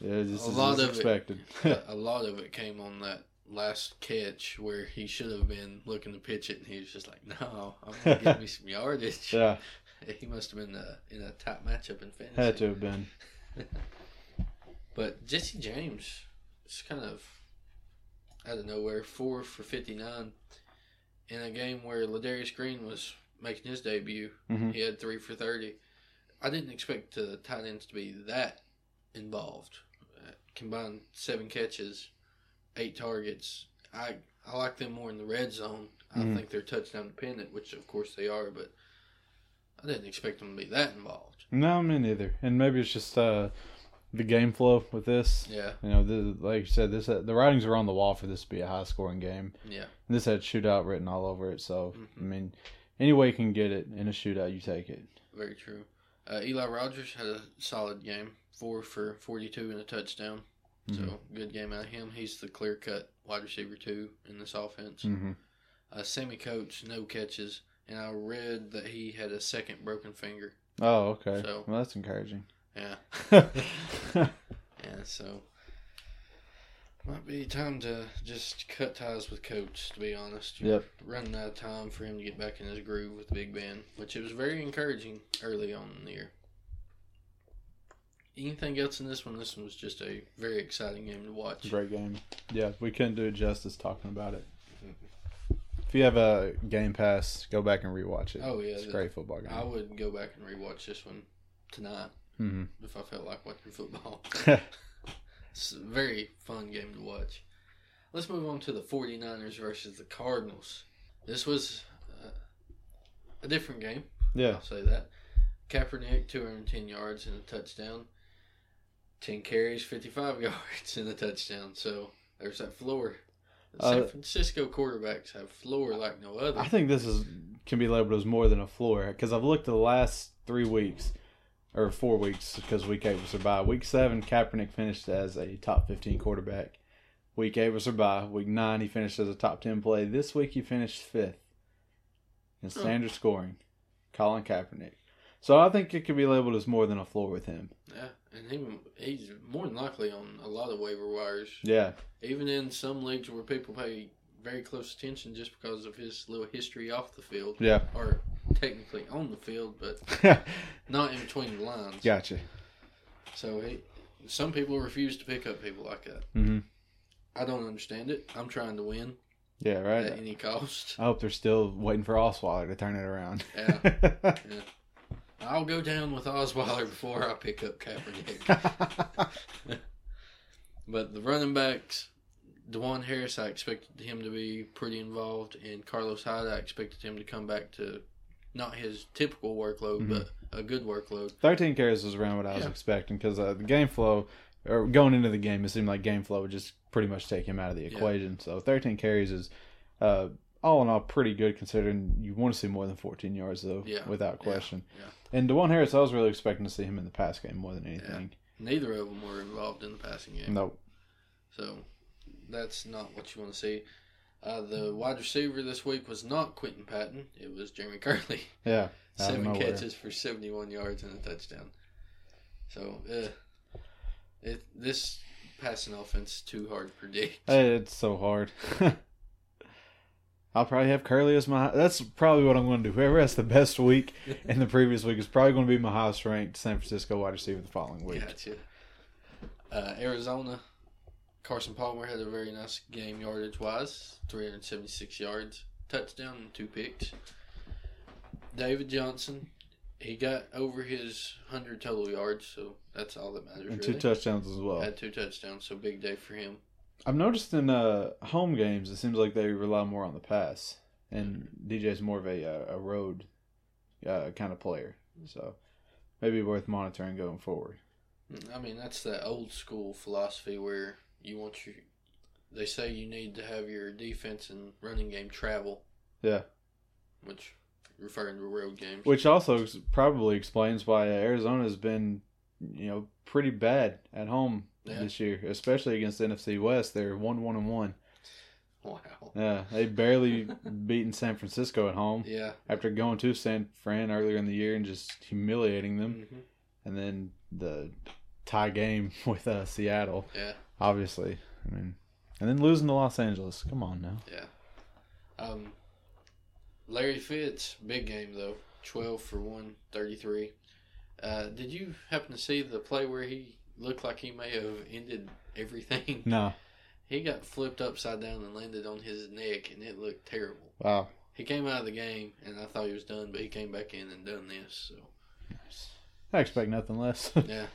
[SPEAKER 2] Yeah, this
[SPEAKER 1] a
[SPEAKER 2] is
[SPEAKER 1] lot of
[SPEAKER 2] expected.
[SPEAKER 1] It, [LAUGHS] a lot of it came on that last catch where he should have been looking to pitch it, and he was just like, "No, I'm gonna give me some yardage." [LAUGHS]
[SPEAKER 2] Yeah. [LAUGHS]
[SPEAKER 1] he must have been uh, in a top matchup in fantasy.
[SPEAKER 2] Had to have been. [LAUGHS]
[SPEAKER 1] But Jesse James is kind of out of nowhere, four for fifty nine in a game where Ladarius Green was making his debut.
[SPEAKER 2] Mhm.
[SPEAKER 1] He had three for thirty. I didn't expect the tight ends to be that involved. Uh, combined seven catches, eight targets. I I like them more in the red zone. I
[SPEAKER 2] Mhm.
[SPEAKER 1] think they're touchdown dependent, which of course they are, but I didn't expect them to be that involved.
[SPEAKER 2] No, me neither. And maybe it's just uh, the game flow with this.
[SPEAKER 1] Yeah.
[SPEAKER 2] You know, this, like you said, this the writings are on the wall for this to be a high scoring game.
[SPEAKER 1] Yeah.
[SPEAKER 2] And this had shootout written all over it. So
[SPEAKER 1] Mm-hmm.
[SPEAKER 2] I mean, any way you can get it in a shootout, you take it.
[SPEAKER 1] Very true. Uh, Eli Rogers had a solid game, four for forty-two and a touchdown. So
[SPEAKER 2] Mhm.
[SPEAKER 1] good game out of him. He's the clear-cut wide receiver two in this offense.
[SPEAKER 2] Mhm.
[SPEAKER 1] Uh, Sammy Coates, no catches, and I read that he had a second broken finger.
[SPEAKER 2] Oh, okay.
[SPEAKER 1] So
[SPEAKER 2] well, that's encouraging.
[SPEAKER 1] yeah, [LAUGHS] yeah. So might be time to just cut ties with Coates. To be honest,
[SPEAKER 2] Yep.
[SPEAKER 1] running out of time for him to get back in his groove with the Big Ben, which it was very encouraging early on in the year. Anything else in this one? This one was just a very exciting game to watch.
[SPEAKER 2] Great game. Yeah, we couldn't do it justice talking about it. If you have a Game Pass, go back and rewatch it.
[SPEAKER 1] Oh yeah,
[SPEAKER 2] it's a great football game.
[SPEAKER 1] I would go back and rewatch this one tonight
[SPEAKER 2] Mhm.
[SPEAKER 1] if I felt like watching football. [LAUGHS] [LAUGHS] it's a very fun game to watch. Let's move on to the 49ers versus the Cardinals. This was uh, a different game.
[SPEAKER 2] Yeah.
[SPEAKER 1] I'll say that. Kaepernick, 210 yards and a touchdown. 10 carries, 55 [LAUGHS] yards and a touchdown. So there's that floor. The San
[SPEAKER 2] Uh,
[SPEAKER 1] Francisco quarterbacks have floor like no other.
[SPEAKER 2] I think this is can be labeled as more than a floor because I've looked at the last three weeks or four weeks because week eight was a bye. Week seven, Kaepernick finished as a top fifteen quarterback. Week eight was a bye. Week nine, he finished as a top ten play. This week, he finished fifth in standard scoring. Colin Kaepernick. So I think it could be labeled as more than a floor with him.
[SPEAKER 1] Yeah, and he, he's more than likely on a lot of waiver wires.
[SPEAKER 2] Yeah.
[SPEAKER 1] Even in some leagues where people pay very close attention just because of his little history off the field.
[SPEAKER 2] Yeah.
[SPEAKER 1] Or technically on the field, but [LAUGHS] not in between the lines.
[SPEAKER 2] Gotcha.
[SPEAKER 1] So he, some people refuse to pick up people like that.
[SPEAKER 2] Mm-hmm.
[SPEAKER 1] I don't understand it. I'm trying to win
[SPEAKER 2] Yeah, right.
[SPEAKER 1] at any cost.
[SPEAKER 2] I hope they're still waiting for Osweiler to turn it around.
[SPEAKER 1] Yeah. [LAUGHS] yeah. I'll go down with Osweiler before I pick up Kaepernick. [LAUGHS] [LAUGHS] but the running backs, DuJuan Harris, I expected him to be pretty involved, and Carlos Hyde, I expected him to come back to not his typical workload,
[SPEAKER 2] Mhm.
[SPEAKER 1] but a good workload.
[SPEAKER 2] 13 carries was around what I was
[SPEAKER 1] Yeah.
[SPEAKER 2] expecting because uh, the game flow or going into the game, it seemed like game flow would just pretty much take him out of the
[SPEAKER 1] Yeah.
[SPEAKER 2] equation. So 13 carries is uh, all in all pretty good considering you want to see more than 14 yards though,
[SPEAKER 1] Yeah.
[SPEAKER 2] without
[SPEAKER 1] Yeah.
[SPEAKER 2] question.
[SPEAKER 1] Yeah.
[SPEAKER 2] And DuJuan Harris, I was really expecting to see him in the pass game more than anything.
[SPEAKER 1] Neither of them were involved in the passing game.
[SPEAKER 2] Nope.
[SPEAKER 1] So that's not what you want to see. Uh, the wide receiver this week was not Quinton Patton. It was Jeremy Kerley. [LAUGHS]
[SPEAKER 2] Yeah, [LAUGHS]
[SPEAKER 1] Seven catches for 71 yards and a touchdown. So, uh, it this passing offense is too hard to predict.
[SPEAKER 2] It's so hard. [LAUGHS] I'll probably have Kerley as my. That's probably what I'm going to do. Whoever has the best week [LAUGHS] in the previous week is probably going to be my highest ranked San Francisco wide receiver the following week.
[SPEAKER 1] Gotcha. Uh, Arizona, Carson Palmer had a very nice game yardage wise 376 yards, touchdown, and two picks. David Johnson, he got over his 100 total yards, so that's all that matters.
[SPEAKER 2] And two
[SPEAKER 1] really.
[SPEAKER 2] touchdowns as well.
[SPEAKER 1] Had two touchdowns, so big day for him.
[SPEAKER 2] I've noticed in uh, home games, it seems like they rely more on the pass, and DJ's more of a uh, a road uh, kind of player. So maybe worth monitoring going forward.
[SPEAKER 1] I mean, that's that old school philosophy where you want your. They say you need to have your defense and running game travel,
[SPEAKER 2] Yeah,
[SPEAKER 1] which referring to road games.
[SPEAKER 2] which also probably explains why Arizona's been, you know, pretty bad at home
[SPEAKER 1] Yeah.
[SPEAKER 2] this year, especially against NFC West. They're one one and one.
[SPEAKER 1] Wow.
[SPEAKER 2] Yeah, they barely [LAUGHS] beaten San Francisco at home.
[SPEAKER 1] Yeah.
[SPEAKER 2] After going to San Fran earlier in the year and just humiliating them,
[SPEAKER 1] Mhm.
[SPEAKER 2] and then the tie game [LAUGHS] with uh, Seattle.
[SPEAKER 1] Yeah.
[SPEAKER 2] Obviously, I mean, and then losing to Los Angeles. Come on now.
[SPEAKER 1] Yeah. Um, Larry Fitz, big game though. 12 for 133. Uh, did you happen to see the play where he looked like he may have ended everything?
[SPEAKER 2] No. [LAUGHS]
[SPEAKER 1] He got flipped upside down and landed on his neck, and it looked terrible.
[SPEAKER 2] Wow.
[SPEAKER 1] He came out of the game, and I thought he was done, but he came back in and done this. So
[SPEAKER 2] I expect nothing less. [LAUGHS]
[SPEAKER 1] yeah,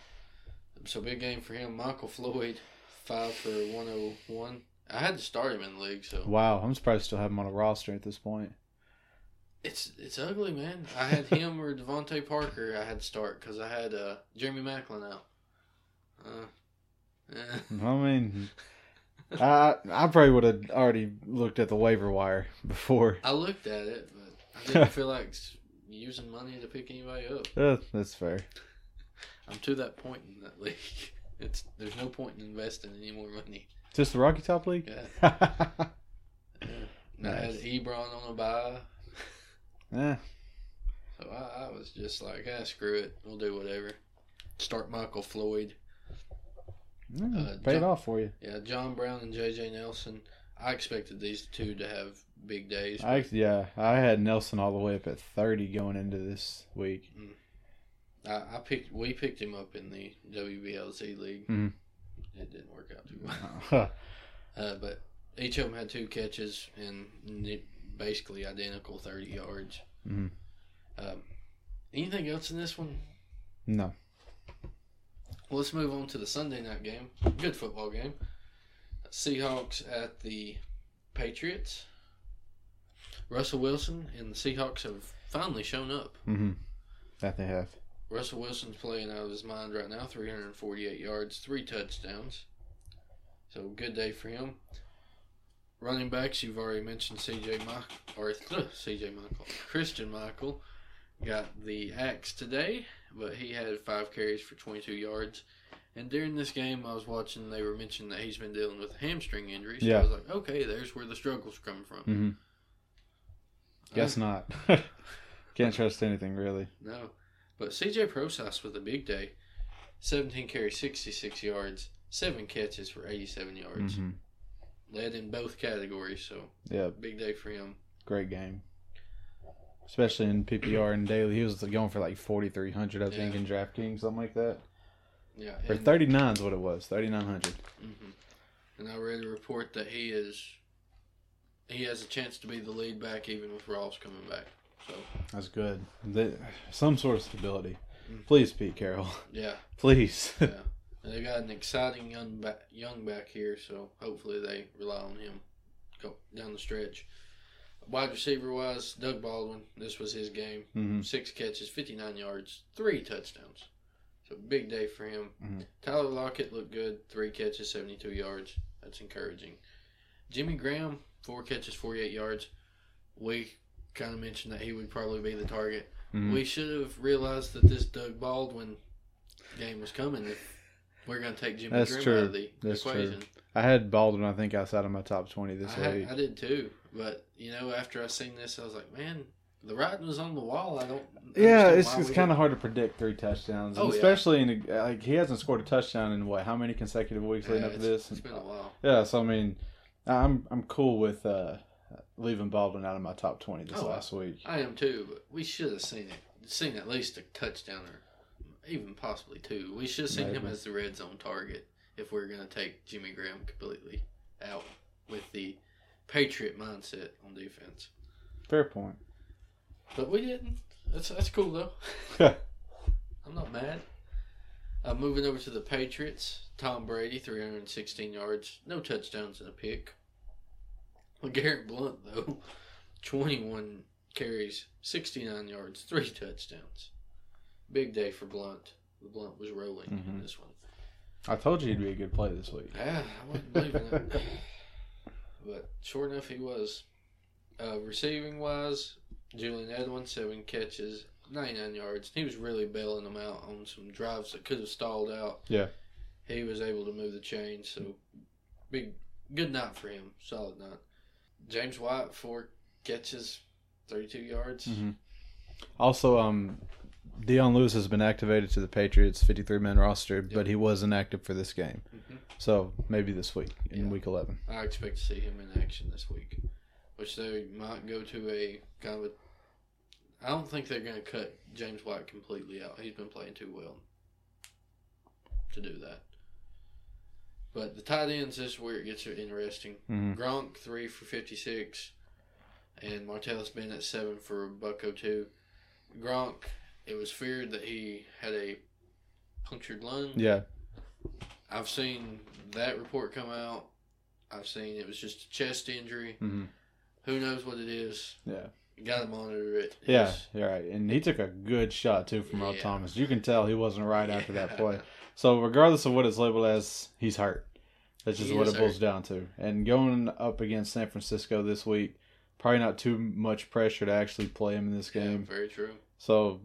[SPEAKER 1] so big game for him. Michael Floyd, five for 101. I had to start him in the league, so
[SPEAKER 2] wow, I'm surprised I still have him on a roster at this point.
[SPEAKER 1] It's it's ugly, man. I had him or DeVante Parker. I had to start because I had uh, Jeremy Maclin out. Uh, eh.
[SPEAKER 2] I mean, I I probably would have already looked at the waiver wire [LAUGHS] before.
[SPEAKER 1] I looked at it, but I didn't [LAUGHS] feel like using money to pick anybody up.
[SPEAKER 2] Uh, that's fair.
[SPEAKER 1] I'm to that point in that league. [LAUGHS] It's there's no point in investing any more money.
[SPEAKER 2] Just the Rocky Top League.
[SPEAKER 1] Yeah. And I had
[SPEAKER 2] Nice.
[SPEAKER 1] Ebron on a buy,
[SPEAKER 2] Yeah.
[SPEAKER 1] so I, I was just like, ah, screw it, we'll do whatever. Start Michael Floyd.
[SPEAKER 2] Mm,
[SPEAKER 1] Uh,
[SPEAKER 2] paid
[SPEAKER 1] John-
[SPEAKER 2] off for you.
[SPEAKER 1] Yeah, John Brown and J.J. Nelson. I expected these two to have big days.
[SPEAKER 2] I yeah, I had Nelson all the way up at thirty going into this week.
[SPEAKER 1] I, I picked. We picked him up in the WBLZ league.
[SPEAKER 2] Mhm.
[SPEAKER 1] It didn't work out too well. [LAUGHS] uh, but each of them had two catches and basically identical thirty yards.
[SPEAKER 2] Mhm.
[SPEAKER 1] Um, anything else in this one?
[SPEAKER 2] No.
[SPEAKER 1] Well, let's move on to the Sunday night game. Good football game. Seahawks at the Patriots. Russell Wilson and the Seahawks have finally shown up.
[SPEAKER 2] Mm-hmm. That they have.
[SPEAKER 1] Russell Wilson's playing out of his mind right now. 348 yards, three touchdowns. So good day for him. Running backs, you've already mentioned C.J. Michael or [LAUGHS] C.J. Michael, Christine Michael got the axe today, but he had five carries for 22 yards. And during this game, I was watching. They were mentioning that he's been dealing with hamstring injuries. So
[SPEAKER 2] Yeah.
[SPEAKER 1] I was like, okay, there's where the struggles come from.
[SPEAKER 2] Mm-hmm. Guess
[SPEAKER 1] Uh,
[SPEAKER 2] not. [LAUGHS] Can't trust anything really.
[SPEAKER 1] No. But CJ Prosise with a big day. 17 carries, 66 yards, 7 catches for 87 yards.
[SPEAKER 2] Mhm.
[SPEAKER 1] Led in both categories, so
[SPEAKER 2] Yeah.
[SPEAKER 1] big day for him.
[SPEAKER 2] Great game. Especially in PPR and daily, he was going for like forty three hundred, I think,
[SPEAKER 1] Yeah.
[SPEAKER 2] in DraftKings, something like that.
[SPEAKER 1] Yeah.
[SPEAKER 2] Or thirty nine is what it was, thirty nine hundred.
[SPEAKER 1] Mhm. And I read a report that he is he has a chance to be the lead back even with Ross coming back. So
[SPEAKER 2] That's good. They, some sort of stability.
[SPEAKER 1] Mm.
[SPEAKER 2] Please, Pete Carroll.
[SPEAKER 1] yeah. [LAUGHS]
[SPEAKER 2] Please.
[SPEAKER 1] yeah. And they got an exciting young back, young back here, so hopefully they rely on him go down the stretch. Wide receiver wise, Doug Baldwin. This was his game.
[SPEAKER 2] Mhm.
[SPEAKER 1] Six catches, fifty nine yards, three touchdowns. So big day for him.
[SPEAKER 2] Mhm.
[SPEAKER 1] Tyler Lockett looked good. Three catches, 72 yards. That's encouraging. Jimmy Graham, four catches, 48 yards. We kind of mentioned that he would probably be the target.
[SPEAKER 2] Mhm.
[SPEAKER 1] We should have realized that this Doug Baldwin game was coming if we're going to take Jimmy
[SPEAKER 2] That's
[SPEAKER 1] Graham
[SPEAKER 2] true.
[SPEAKER 1] out of the
[SPEAKER 2] That's
[SPEAKER 1] equation.
[SPEAKER 2] true. I had Baldwin, I think, outside of my top 20 this
[SPEAKER 1] I,
[SPEAKER 2] week.
[SPEAKER 1] I did too, but you know, after I seen this, I was like, man, the writing was on the wall. I don't.
[SPEAKER 2] Yeah, it's, it's kind of hard to predict three touchdowns,
[SPEAKER 1] Oh,
[SPEAKER 2] and
[SPEAKER 1] yeah.
[SPEAKER 2] especially in a, like he hasn't scored a touchdown in what how many consecutive weeks leading up to this.
[SPEAKER 1] it's been a while.
[SPEAKER 2] Yeah, so I mean, I'm I'm cool with uh, leaving Baldwin out of my top twenty this
[SPEAKER 1] Oh,
[SPEAKER 2] last week.
[SPEAKER 1] I am too, but we should have seen it, seen at least a touchdown or even possibly two. We should have seen him as the red zone target if we're going to take Jimmy Graham completely out with the Patriot mindset on defense.
[SPEAKER 2] Fair point.
[SPEAKER 1] But we didn't. That's that's cool though. [LAUGHS] I'm not mad. Uh, moving over to the Patriots, Tom Brady, 316 yards, no touchdowns and a pick. Well, Garrett Blount though, [LAUGHS] 21 carries, 69 yards, three touchdowns. Big day for Blount. The Blount was rolling in
[SPEAKER 2] Mhm.
[SPEAKER 1] this one.
[SPEAKER 2] I told you he'd be a good play this week.
[SPEAKER 1] Yeah, I wasn't believing it. [LAUGHS] But sure enough, he was. Uh, receiving wise, Julian Edwards, seven catches, 99 yards. He was really bailing them out on some drives that could have stalled out.
[SPEAKER 2] Yeah.
[SPEAKER 1] He was able to move the chain, so big, good night for him. Solid night. James White, four catches, 32 yards.
[SPEAKER 2] Mhm. Also, um, Dion Lewis has been activated to the Patriots 53 man roster, but he wasn't active for this game.
[SPEAKER 1] Mhm.
[SPEAKER 2] So maybe this week in week 11.
[SPEAKER 1] I expect to see him in action this week, which they might go to a kind of a. I don't think they're going to cut James White completely out. He's been playing too well to do that. But the tight ends this is where it gets interesting.
[SPEAKER 2] Mhm.
[SPEAKER 1] Gronk three for fifty six, and Martellus Bennett seven for Bucko buck oh two. Gronk, it was feared that he had a punctured lung.
[SPEAKER 2] Yeah.
[SPEAKER 1] I've seen that report come out. I've seen it was just a chest injury.
[SPEAKER 2] Mhm.
[SPEAKER 1] Who knows what it is?
[SPEAKER 2] Yeah.
[SPEAKER 1] Got to monitor it.
[SPEAKER 2] Yeah,
[SPEAKER 1] It's-
[SPEAKER 2] you're right. And he took a good shot too from Earl
[SPEAKER 1] Yeah.
[SPEAKER 2] Thomas. You can tell he wasn't right [LAUGHS] after that play. So regardless of what it's labeled as, he's hurt. That's just
[SPEAKER 1] He
[SPEAKER 2] what it boils
[SPEAKER 1] hurt.
[SPEAKER 2] down to. And going up against San Francisco this week, probably not too much pressure to actually play him in this
[SPEAKER 1] Yeah,
[SPEAKER 2] game.
[SPEAKER 1] very true.
[SPEAKER 2] So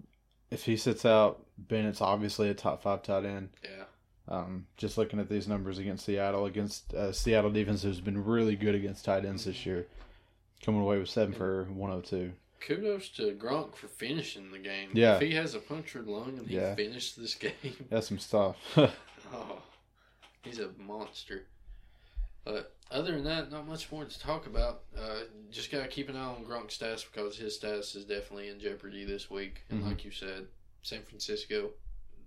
[SPEAKER 2] if he sits out, Bennett's obviously a top five tight end.
[SPEAKER 1] Yeah.
[SPEAKER 2] Um, just looking at these numbers against Seattle, against uh, Seattle defense who's been really good against tight ends this year, coming away with seven for 102.
[SPEAKER 1] Kudos to Gronk for finishing the game.
[SPEAKER 2] Yeah.
[SPEAKER 1] If he has a punctured lung and he
[SPEAKER 2] Yeah.
[SPEAKER 1] finished this [LAUGHS] game,
[SPEAKER 2] That's some stuff. [LAUGHS]
[SPEAKER 1] oh, he's a monster. But other than that, not much more to talk about. Uh, just gotta keep an eye on Gronk's stats because his status is definitely in jeopardy this week. And
[SPEAKER 2] Mhm.
[SPEAKER 1] like you said, San Francisco,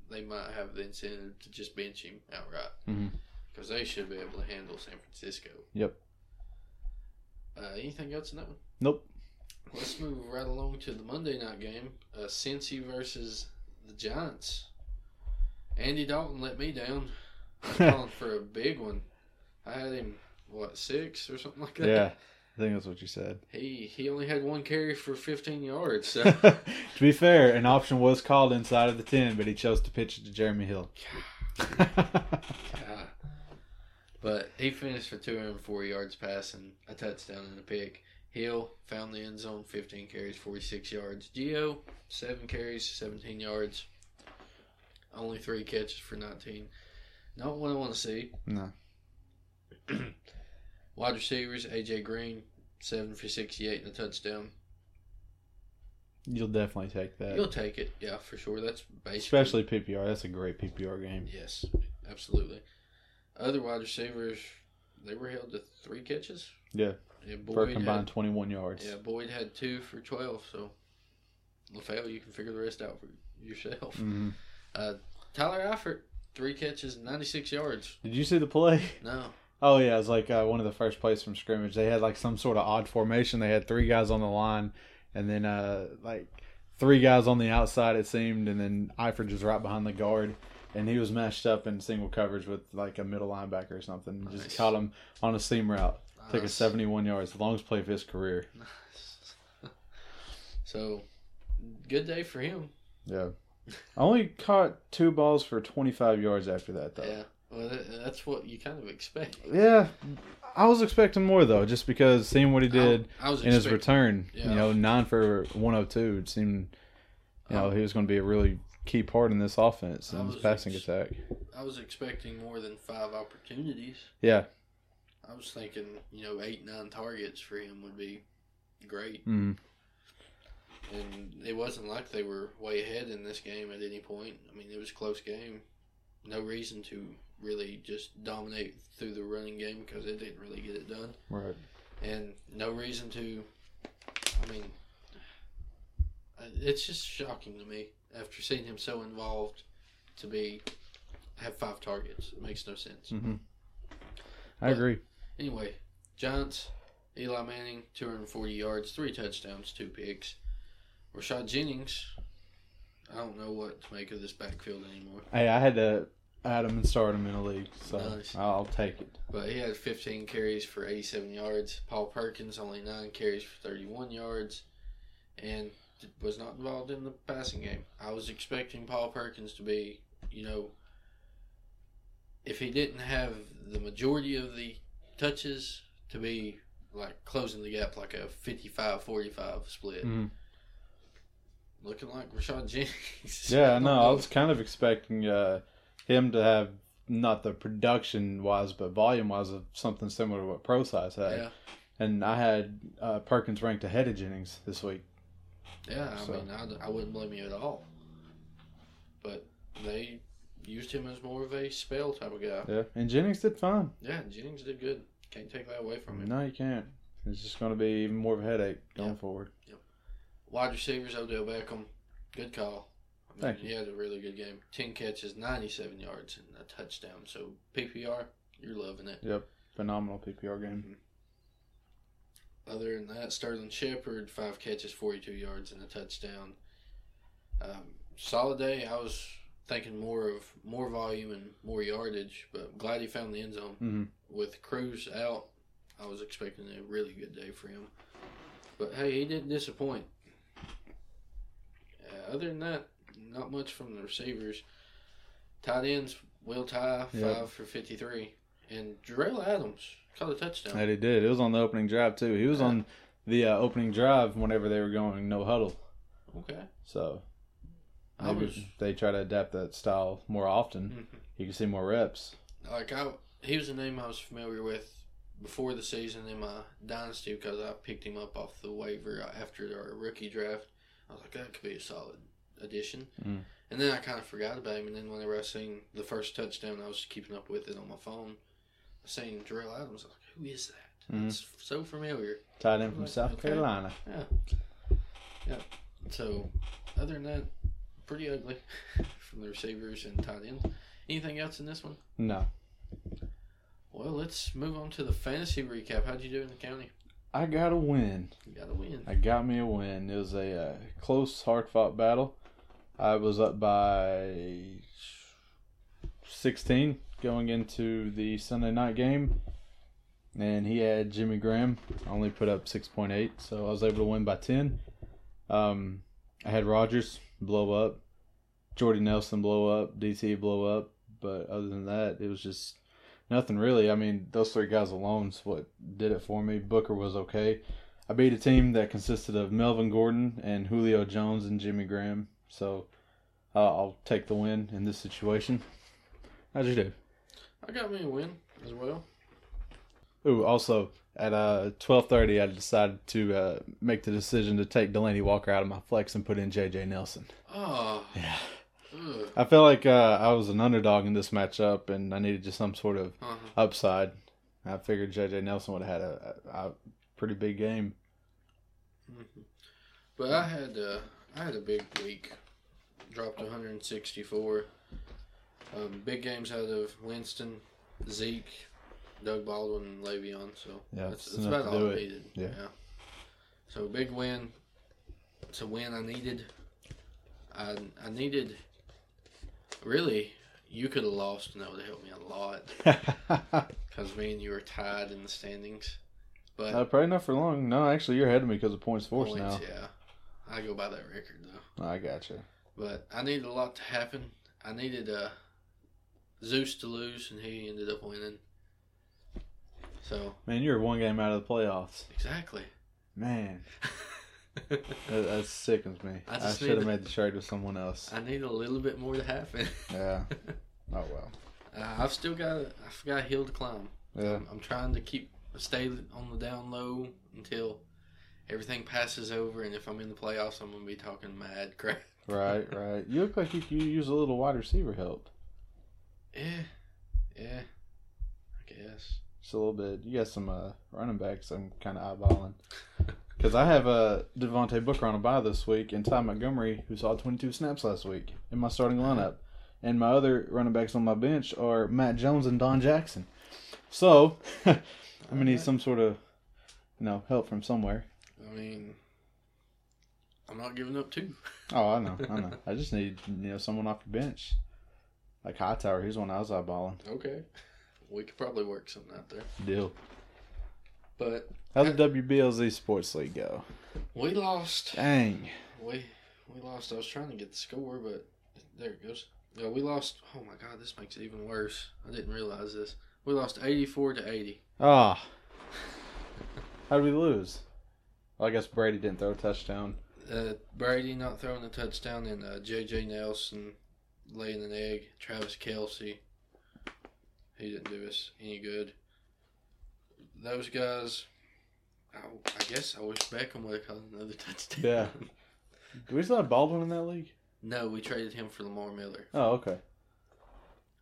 [SPEAKER 1] they might have the incentive to just bench him outright because they should be able to handle San Francisco.
[SPEAKER 2] Yep.
[SPEAKER 1] Uh, anything else in that one?
[SPEAKER 2] Nope.
[SPEAKER 1] Let's move right along to the Monday night game. Uh, Cincy versus the Giants. Andy Dalton let me down. I was [LAUGHS] calling for a big one. I had him what six or something like that.
[SPEAKER 2] yeah, [LAUGHS] I think that's what you said.
[SPEAKER 1] He he only had one carry for 15 yards. So [LAUGHS]
[SPEAKER 2] to be fair, an option was called inside of the 10, but he chose to pitch it to Jeremy Hill.
[SPEAKER 1] God. [LAUGHS] But he finished for 204 yards passing, a touchdown and a pick. Hill found the end zone, 15 carries, 46 yards. Gio, 7 carries, 17 yards. Only 3 catches for 19. Not what I want to see.
[SPEAKER 2] No. [CLEARS THROAT]
[SPEAKER 1] Wide receivers, AJ Green, 7 for 68 and a touchdown.
[SPEAKER 2] You'll definitely take that.
[SPEAKER 1] You'll take it, yeah, for sure. That's basically.
[SPEAKER 2] Especially PPR. That's a great PPR game.
[SPEAKER 1] Yes, absolutely. Other wide receivers, they were held to three catches.
[SPEAKER 2] Yeah.
[SPEAKER 1] Yeah,
[SPEAKER 2] For a
[SPEAKER 1] Boyd
[SPEAKER 2] combined
[SPEAKER 1] had-
[SPEAKER 2] 21 yards.
[SPEAKER 1] Yeah, Boyd had two for 12, so LaFell, you can figure the rest out for yourself.
[SPEAKER 2] Mhm.
[SPEAKER 1] Uh, Tyler Eifert, three catches, 96 yards.
[SPEAKER 2] Did you see the play?
[SPEAKER 1] No.
[SPEAKER 2] Oh yeah, it was like uh, one of the first plays from scrimmage. They had like some sort of odd formation. They had three guys on the line, and then uh, like three guys on the outside. It seemed, and then Eifert just right behind the guard, and he was matched up in single coverage with like a middle linebacker or something. Just caught him on a seam route. Took a 71 yards, the longest play of his career. [LAUGHS]
[SPEAKER 1] So, good day for him.
[SPEAKER 2] Yeah. I only caught two balls for 25 yards after that, though.
[SPEAKER 1] Yeah, well, that's what you kind of expect.
[SPEAKER 2] Yeah, I was expecting more though, just because seeing what he did
[SPEAKER 1] I was
[SPEAKER 2] in his return.
[SPEAKER 1] yeah.
[SPEAKER 2] You know, nine for 102. It seemed, you know, he was going to be a really key part in this offense and this passing
[SPEAKER 1] ex-
[SPEAKER 2] attack.
[SPEAKER 1] I was expecting more than five opportunities.
[SPEAKER 2] Yeah.
[SPEAKER 1] I was thinking, you know, eight, nine targets for him would be great.
[SPEAKER 2] Mhm.
[SPEAKER 1] And it wasn't like they were way ahead in this game at any point. I mean, it was a close game. No reason to really just dominate through the running game because it didn't really get it done.
[SPEAKER 2] Right.
[SPEAKER 1] And no reason to, I mean, it's just shocking to me after seeing him so involved to be have five targets. It makes no sense.
[SPEAKER 2] Mm-hmm. I
[SPEAKER 1] But-
[SPEAKER 2] agree.
[SPEAKER 1] Anyway, Giants, Eli Manning, 240 yards, three touchdowns, two picks. Rashad Jennings, I don't know what to make of this backfield anymore.
[SPEAKER 2] Hey, I had to add him and start him in the league, so
[SPEAKER 1] Nice.
[SPEAKER 2] I'll take it.
[SPEAKER 1] But he had 15 carries for 87 yards. Paul Perkins, only 9 carries for 31 yards. And was not involved in the passing game. I was expecting Paul Perkins to be, you know, if he didn't have the majority of the touches, to be like closing the gap like a 55 45 split.
[SPEAKER 2] Mhm.
[SPEAKER 1] Looking like Rashad Jennings.
[SPEAKER 2] Yeah, [LAUGHS] no, I was kind of expecting uh, him to have not the production wise, but volume wise of something similar to what Prosise had.
[SPEAKER 1] Yeah.
[SPEAKER 2] And I had uh, Perkins ranked ahead of Jennings this week.
[SPEAKER 1] Yeah, I
[SPEAKER 2] So-
[SPEAKER 1] mean, I, I wouldn't blame you at all. But they used him as more of a spell type of guy.
[SPEAKER 2] Yeah, and Jennings did fine.
[SPEAKER 1] Yeah, Jennings did good. Can't take that away from him.
[SPEAKER 2] No, you can't. It's just going to be even more of a headache going forward.
[SPEAKER 1] Wide receivers, Odell Beckham, good call. I mean,
[SPEAKER 2] Thank you.
[SPEAKER 1] He had a really good game. 10 catches, 97 yards, and a touchdown. So, PPR, you're loving it.
[SPEAKER 2] Yep, phenomenal PPR game.
[SPEAKER 1] Other than that, Sterling Shepard, five catches, 42 yards, and a touchdown. Um, solid day. I was thinking more of more volume and more yardage, but glad he found the end zone.
[SPEAKER 2] Mhm.
[SPEAKER 1] With Cruz out, I was expecting a really good day for him. But hey, he didn't disappoint. Uh, other than that, not much from the receivers. Tight ends, Will Tye, five
[SPEAKER 2] Yep.
[SPEAKER 1] for 53. And Jerell Adams caught a touchdown.
[SPEAKER 2] That he did. It was on the opening drive too. He was on the uh, opening drive whenever they were going no huddle.
[SPEAKER 1] Okay.
[SPEAKER 2] So
[SPEAKER 1] I
[SPEAKER 2] maybe
[SPEAKER 1] was-
[SPEAKER 2] they try to adapt that style more often.
[SPEAKER 1] Mhm.
[SPEAKER 2] You can see more reps.
[SPEAKER 1] like I, he was a name I was familiar with before the season in my dynasty because I picked him up off the waiver after our rookie draft. I was like, that could be a solid addition.
[SPEAKER 2] Mm.
[SPEAKER 1] And then I kind of forgot about him. And then whenever I seen the first touchdown, I was keeping up with it on my phone. I seen Jerell Adams. I was like, who is that?
[SPEAKER 2] Mhm.
[SPEAKER 1] It's so familiar.
[SPEAKER 2] Tight end from
[SPEAKER 1] Like,
[SPEAKER 2] South
[SPEAKER 1] okay.
[SPEAKER 2] Carolina.
[SPEAKER 1] Yeah. Yeah. So, other than that, pretty ugly [LAUGHS] from the receivers and tight ends. Anything else in this one?
[SPEAKER 2] No,
[SPEAKER 1] Well, let's move on to the fantasy recap. How'd you do in the county?
[SPEAKER 2] I got a win.
[SPEAKER 1] You got a win.
[SPEAKER 2] I got me a win. It was a uh, close, hard fought battle. I was up by 16 going into the Sunday night game. And he had Jimmy Graham. I only put up 6.8, so I was able to win by 10. Um, I had Rodgers blow up, Jordy Nelson blow up, DT blow up. But other than that, it was just nothing really. I mean, those three guys alone is what did it for me. Booker was okay. I beat a team that consisted of Melvin Gordon and Julio Jones and Jimmy Graham. So uh, I'll take the win in this situation. How'd you do?
[SPEAKER 1] I got me a win as well.
[SPEAKER 2] Ooh, also at uh twelve thirty, I decided to uh, make the decision to take Delanie Walker out of my flex and put in J.J. Nelson.
[SPEAKER 1] Oh.
[SPEAKER 2] Yeah. I felt like uh, I was an underdog in this matchup, and I needed just some sort of
[SPEAKER 1] Uh-huh.
[SPEAKER 2] upside. I figured J.J. Nelson would have had a, a, a pretty big game.
[SPEAKER 1] Mhm. But I had uh, I had a big week. Dropped 164. Um, big games out of Winston, Zeke, Doug Baldwin, and Le'Veon. So
[SPEAKER 2] Yeah,
[SPEAKER 1] that's,
[SPEAKER 2] it's
[SPEAKER 1] that's about all I needed.
[SPEAKER 2] Yeah.
[SPEAKER 1] So big win. It's a win I needed. I I needed. Really, you could have lost, and that would have helped me a lot. [LAUGHS] Because me and you were tied in the standings. But
[SPEAKER 2] Uh, probably not for long. No, actually, you're ahead of me because of points force
[SPEAKER 1] points,
[SPEAKER 2] now.
[SPEAKER 1] yeah. I go by that record though.
[SPEAKER 2] I gotcha.
[SPEAKER 1] But I needed a lot to happen. I needed uh, Zeus to lose, and he ended up winning. So
[SPEAKER 2] Man, you're one game out of the playoffs.
[SPEAKER 1] exactly.
[SPEAKER 2] Man, [LAUGHS] [LAUGHS] that, that sickens me.
[SPEAKER 1] I
[SPEAKER 2] I, should have made the trade with someone else.
[SPEAKER 1] I need a little bit more to happen.
[SPEAKER 2] Yeah. [LAUGHS] Oh well.
[SPEAKER 1] Uh, I've still got I've got a hill to climb.
[SPEAKER 2] Yeah.
[SPEAKER 1] I'm, I'm trying to keep stay on the down low until everything passes over, and if I'm in the playoffs, I'm gonna be talking mad crap.
[SPEAKER 2] Right, [LAUGHS] right. You look like you could use a little wide receiver help.
[SPEAKER 1] Yeah, yeah, I guess.
[SPEAKER 2] Just a little bit. You got some uh, running backs I'm kind of eyeballing. Because I have uh, Devontae Booker on a bye this week and Ty Montgomery, who saw 22 snaps last week in my starting lineup. And my other running backs on my bench are Matt Jones and Don Jackson. So, I'm going to need some sort of, you know, help from somewhere.
[SPEAKER 1] I mean, I'm not giving up too. [LAUGHS]
[SPEAKER 2] Oh, I know, I know. I just need, you know, someone off your bench. Like Hightower, he's one I was eyeballing.
[SPEAKER 1] Okay, we could probably work something out there.
[SPEAKER 2] Deal.
[SPEAKER 1] But
[SPEAKER 2] How'd the WBLZ Sports League go?
[SPEAKER 1] we lost.
[SPEAKER 2] Dang.
[SPEAKER 1] We we lost. I was trying to get the score, but there it goes. Yeah, we lost. Oh my god, this makes it even worse. I didn't realize this. We lost 84 to 80.
[SPEAKER 2] Ah. How did we lose? Well, I guess Brady didn't throw a touchdown.
[SPEAKER 1] Uh, Brady not throwing a touchdown, and uh, J.J. Nelson laying an egg. Travis Kelce, he didn't do us any good. Those guys, I, I guess I wish Beckham would have caught another touchdown.
[SPEAKER 2] Yeah. [LAUGHS] Do we still have Baldwin in that league?
[SPEAKER 1] no, we traded him for Lamar Miller,
[SPEAKER 2] Oh, okay.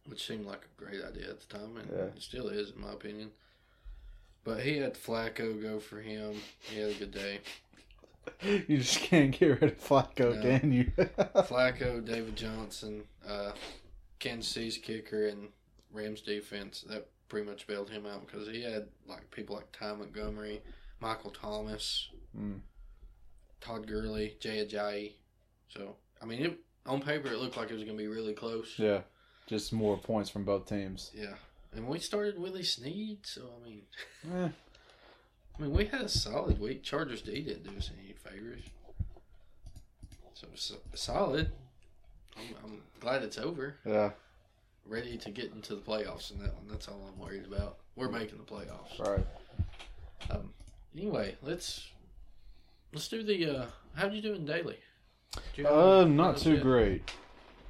[SPEAKER 1] which seemed like a great idea at the time, and
[SPEAKER 2] Yeah.
[SPEAKER 1] it still is, in my opinion. But he had Flacco go for him. He had a good day. [LAUGHS]
[SPEAKER 2] You just can't get rid of Flacco,
[SPEAKER 1] No.
[SPEAKER 2] can you? [LAUGHS]
[SPEAKER 1] Flacco, David Johnson, uh, Kansas City's kicker, and Rams defense. That pretty much bailed him out because he had like people like Ty Montgomery, Michael Thomas,
[SPEAKER 2] Mm.
[SPEAKER 1] Todd Gurley, Jay Ajayi. So I mean, it, on paper it looked like it was going to be really close.
[SPEAKER 2] Yeah. Just more points from both teams.
[SPEAKER 1] Yeah. And we started Willie Snead, so I mean, [LAUGHS]
[SPEAKER 2] Eh.
[SPEAKER 1] I mean, we had a solid week. Chargers D didn't do us any favors, so it's solid. I'm, I'm glad it's over.
[SPEAKER 2] Yeah.
[SPEAKER 1] Ready to get into the playoffs in that one. That's all I'm worried about. We're making the playoffs.
[SPEAKER 2] Right.
[SPEAKER 1] Um, anyway, let's let's do the. Uh, how'd you do in daily? You
[SPEAKER 2] Uh, not too
[SPEAKER 1] yet?
[SPEAKER 2] great.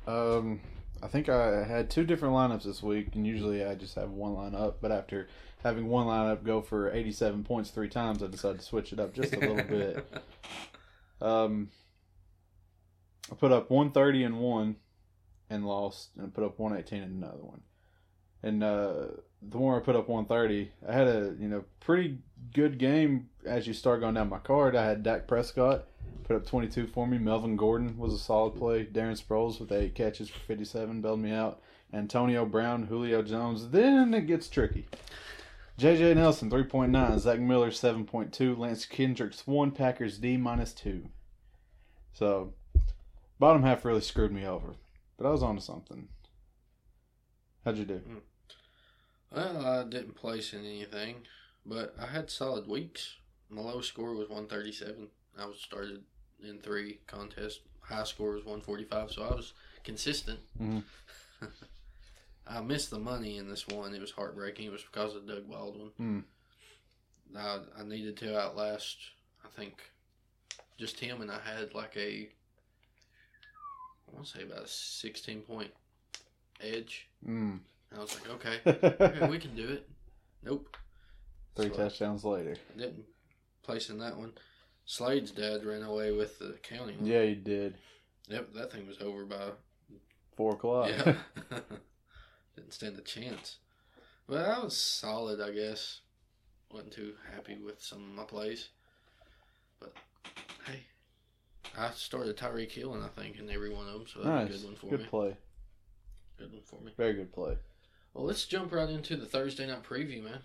[SPEAKER 2] Um, I think I had two different lineups this week, and usually I just have one lineup. But after having one lineup go for 87 points three times, I decided to switch it up just a little bit. [LAUGHS] Um, I put up 130 and one and lost, and put up 118 in another one. And uh, the more I put up 130, I had a you know pretty good game as you start going down my card. I had Dak Prescott put up 22 for me. Melvin Gordon was a solid play. Darren Sproles with eight catches for 57 bailed me out. Antonio Brown, Julio Jones. Then it gets tricky. JJ Nelson 3.9, Zach Miller 7.2, Lance Kendricks 1, Packers D minus 2. So, bottom half really screwed me over. But I was on to something. How'd you do?
[SPEAKER 1] Well, I didn't place in anything, but I had solid weeks. My lowest score was 137. I was started in three contests. High score was 145, so I was consistent.
[SPEAKER 2] Mhm. [LAUGHS]
[SPEAKER 1] I missed the money in this one. It was heartbreaking. It was because of Doug Baldwin.
[SPEAKER 2] Hmm.
[SPEAKER 1] I, I needed to outlast, I think, just him, and I had like a, I want to say about a 16 point edge.
[SPEAKER 2] Mm.
[SPEAKER 1] And I was like, okay, [LAUGHS] okay, we can do it. Nope.
[SPEAKER 2] Three
[SPEAKER 1] So,
[SPEAKER 2] touchdowns later.
[SPEAKER 1] Didn't place in that one. Slade's dad ran away with the county one.
[SPEAKER 2] Yeah, he did.
[SPEAKER 1] Yep, that thing was over by.
[SPEAKER 2] Four o'clock.
[SPEAKER 1] Yeah. [LAUGHS] [LAUGHS] Didn't stand a chance. But I was solid, I guess. Wasn't too happy with some of my plays. But. I started Tyreek Hill, and I think, in every one of them, so that's
[SPEAKER 2] nice.
[SPEAKER 1] a good one for
[SPEAKER 2] good
[SPEAKER 1] me.
[SPEAKER 2] play.
[SPEAKER 1] Good one for me.
[SPEAKER 2] Very good play.
[SPEAKER 1] Well, let's jump right into the Thursday night preview, man.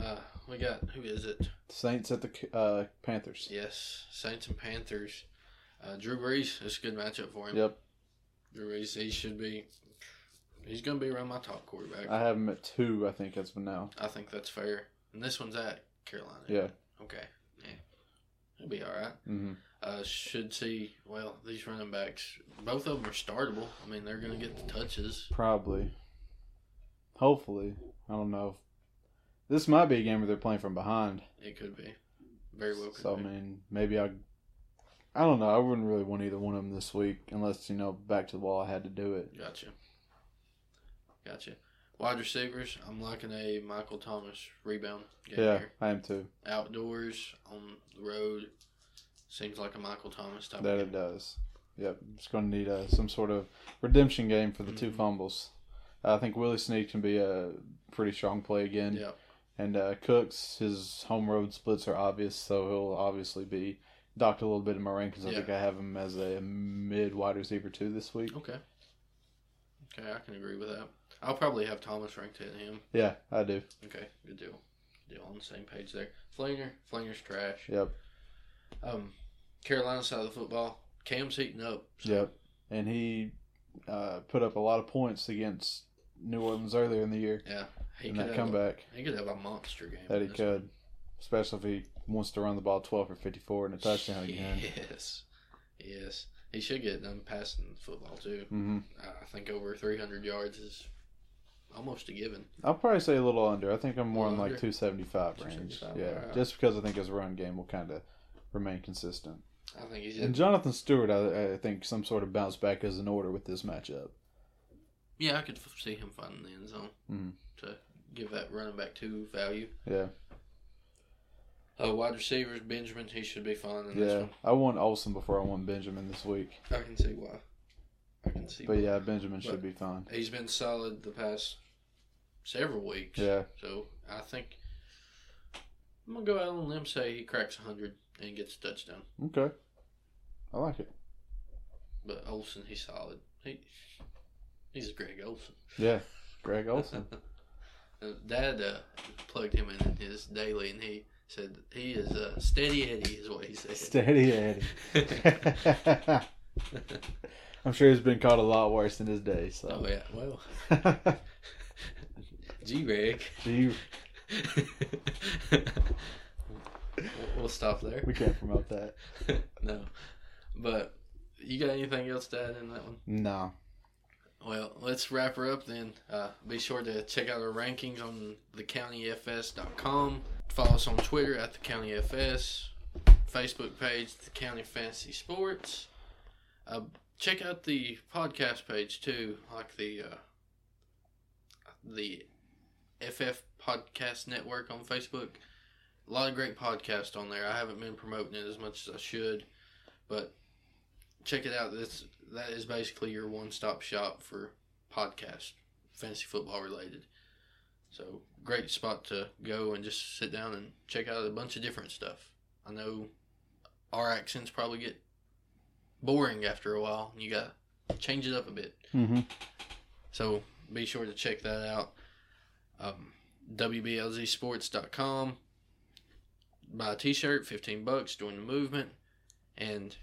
[SPEAKER 1] Uh, we got, who is it?
[SPEAKER 2] Saints at the uh, Panthers.
[SPEAKER 1] Yes, Saints and Panthers. Uh, Drew Brees, it's a good matchup for him.
[SPEAKER 2] Yep.
[SPEAKER 1] Drew Brees, he should be. He's going to be around my top quarterback.
[SPEAKER 2] I have him at two, I think, as of now.
[SPEAKER 1] I think that's fair. And this one's at Carolina.
[SPEAKER 2] Yeah.
[SPEAKER 1] Okay. Yeah. He'll be all right.
[SPEAKER 2] hmm
[SPEAKER 1] Uh, should see. Well, these running backs, both of them are startable. I mean, they're going to get the touches.
[SPEAKER 2] Probably. Hopefully. I don't know. This might be a game where they're playing from behind.
[SPEAKER 1] It could be. Very well could
[SPEAKER 2] So I mean, maybe I. I don't know. I wouldn't really want either one of them this week unless you know back to the wall. I had to do it.
[SPEAKER 1] Gotcha. Gotcha. Wide receivers, I'm liking a Michael Thomas rebound
[SPEAKER 2] Yeah,
[SPEAKER 1] here.
[SPEAKER 2] I am too.
[SPEAKER 1] Outdoors, on the road, seems like a Michael Thomas type
[SPEAKER 2] That
[SPEAKER 1] of
[SPEAKER 2] it does. Yep, it's going to need uh, some sort of redemption game for the two
[SPEAKER 1] Mm-hmm.
[SPEAKER 2] fumbles. I think Willie Snead can be a pretty strong play again.
[SPEAKER 1] Yep.
[SPEAKER 2] And uh, Cooks, his home road splits are obvious, so he'll obviously be docked a little bit in my rankings. I
[SPEAKER 1] Yeah.
[SPEAKER 2] think I have him as a mid wide receiver two this week.
[SPEAKER 1] Okay. Okay, I can agree with that. I'll probably have Thomas ranked ahead of him.
[SPEAKER 2] Yeah, I do.
[SPEAKER 1] Okay, good deal. Good deal on the same page there. Fleener, Fleener's trash.
[SPEAKER 2] Yep.
[SPEAKER 1] Um, Carolina side of the football, Cam's heating up. So
[SPEAKER 2] Yep. And he uh, put up a lot of points against New Orleans earlier in the year.
[SPEAKER 1] Yeah, he
[SPEAKER 2] in
[SPEAKER 1] could
[SPEAKER 2] that comeback.
[SPEAKER 1] A, he could have a monster game.
[SPEAKER 2] that he could, especially if he wants to run the ball twelve or fifty four and a touchdown again.
[SPEAKER 1] Yes, yes. He should get done passing football too.
[SPEAKER 2] Mhm.
[SPEAKER 1] I think over 300 yards is almost a given.
[SPEAKER 2] I'll probably say a little under. I think I'm more in like
[SPEAKER 1] under?
[SPEAKER 2] two seventy five range.
[SPEAKER 1] 275,
[SPEAKER 2] Yeah,
[SPEAKER 1] alright.
[SPEAKER 2] just because I think his run game will kind of remain consistent.
[SPEAKER 1] I think he's
[SPEAKER 2] And Jonathan Stewart, I, I think some sort of bounce back is in order with this matchup.
[SPEAKER 1] yeah, I could f- see him finding the end zone
[SPEAKER 2] Mhm.
[SPEAKER 1] to give that running back two value.
[SPEAKER 2] Yeah,
[SPEAKER 1] Uh, wide receivers, Benjamin, he should be fine in this
[SPEAKER 2] yeah.
[SPEAKER 1] one.
[SPEAKER 2] I want Olsen before I want Benjamin this week.
[SPEAKER 1] I can see why. I can see.
[SPEAKER 2] But
[SPEAKER 1] why.
[SPEAKER 2] yeah, Benjamin should be fine.
[SPEAKER 1] He's been solid the past several weeks.
[SPEAKER 2] Yeah.
[SPEAKER 1] So I think I'm gonna go out on a limb say he cracks 100 and gets a touchdown.
[SPEAKER 2] Okay, I like it.
[SPEAKER 1] But Olsen, he's solid. He he's Greg Olsen.
[SPEAKER 2] Yeah, Greg Olsen. [LAUGHS]
[SPEAKER 1] Uh, Dad uh, plugged him in his daily, and he said he is uh, steady Eddie, is what he said.
[SPEAKER 2] Steady Eddie. [LAUGHS] I'm sure he's been caught a lot worse in his day. So.
[SPEAKER 1] Oh yeah, well, [LAUGHS] G Reg.
[SPEAKER 2] G-
[SPEAKER 1] we'll stop there.
[SPEAKER 2] We can't promote that.
[SPEAKER 1] no, but you got anything else to add in that one?
[SPEAKER 2] No.
[SPEAKER 1] Well, let's wrap her up then. Uh, be sure to check out our rankings on thecountyfs.com. Follow us on Twitter at thecountyfs. Facebook page, The County Fantasy Sports. Uh, check out the podcast page too, like the uh, the FF Podcast Network on Facebook. A lot of great podcasts on there. I haven't been promoting it as much as I should, but check it out. This that is basically your one stop shop for podcast, fantasy football related. So great spot to go and just sit down and check out a bunch of different stuff. I know our accents probably get boring after a while. You got to change it up a bit.
[SPEAKER 2] Mm-hmm.
[SPEAKER 1] So be sure to check that out. Um, WBLZSports.com. Buy a t-shirt, 15 bucks, join the movement. And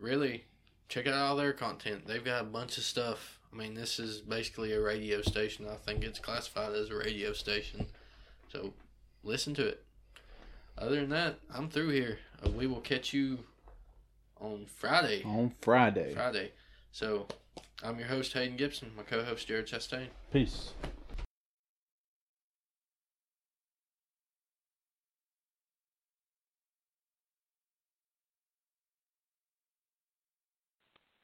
[SPEAKER 1] really, check out all their content. They've got a bunch of stuff. I mean, this is basically a radio station. I think it's classified as a radio station. So listen to it. Other than that, I'm through here. Uh, we will catch you on Friday.
[SPEAKER 2] On Friday.
[SPEAKER 1] Friday. So I'm your host, Hayden Gibson. My co host, Jared Chastain.
[SPEAKER 2] Peace.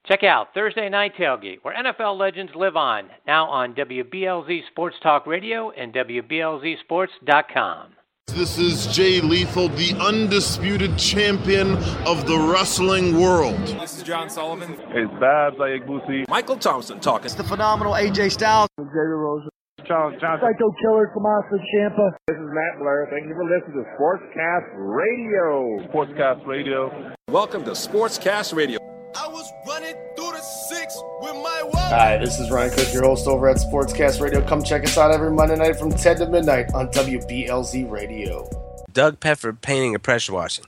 [SPEAKER 13] Check out Thursday Night Tailgate, where NFL legends live on, now on WBLZ Sports Talk Radio and WBLZSports.com.
[SPEAKER 23] This is Jay Lethal, the undisputed champion of the wrestling world.
[SPEAKER 24] This is John Sullivan.
[SPEAKER 23] It's Babs Ayagbusi.
[SPEAKER 24] Michael Thompson talking.
[SPEAKER 22] It's the phenomenal AJ Styles.
[SPEAKER 17] Xavier Rosa. Charles Johnson. Psycho Killer Tommaso Ciampa.
[SPEAKER 23] This is Matt Blair. Thank you for listening to Sportscast Radio. Sportscast Radio.
[SPEAKER 24] Welcome to Sportscast Radio.
[SPEAKER 25] I was running through the six with my wife.
[SPEAKER 26] Hi, this is Ryan Cook, your host over at Sportscast Radio. Come check us out every Monday night from 10 to midnight on WBLZ Radio.
[SPEAKER 5] Doug Peffer painting and pressure washing.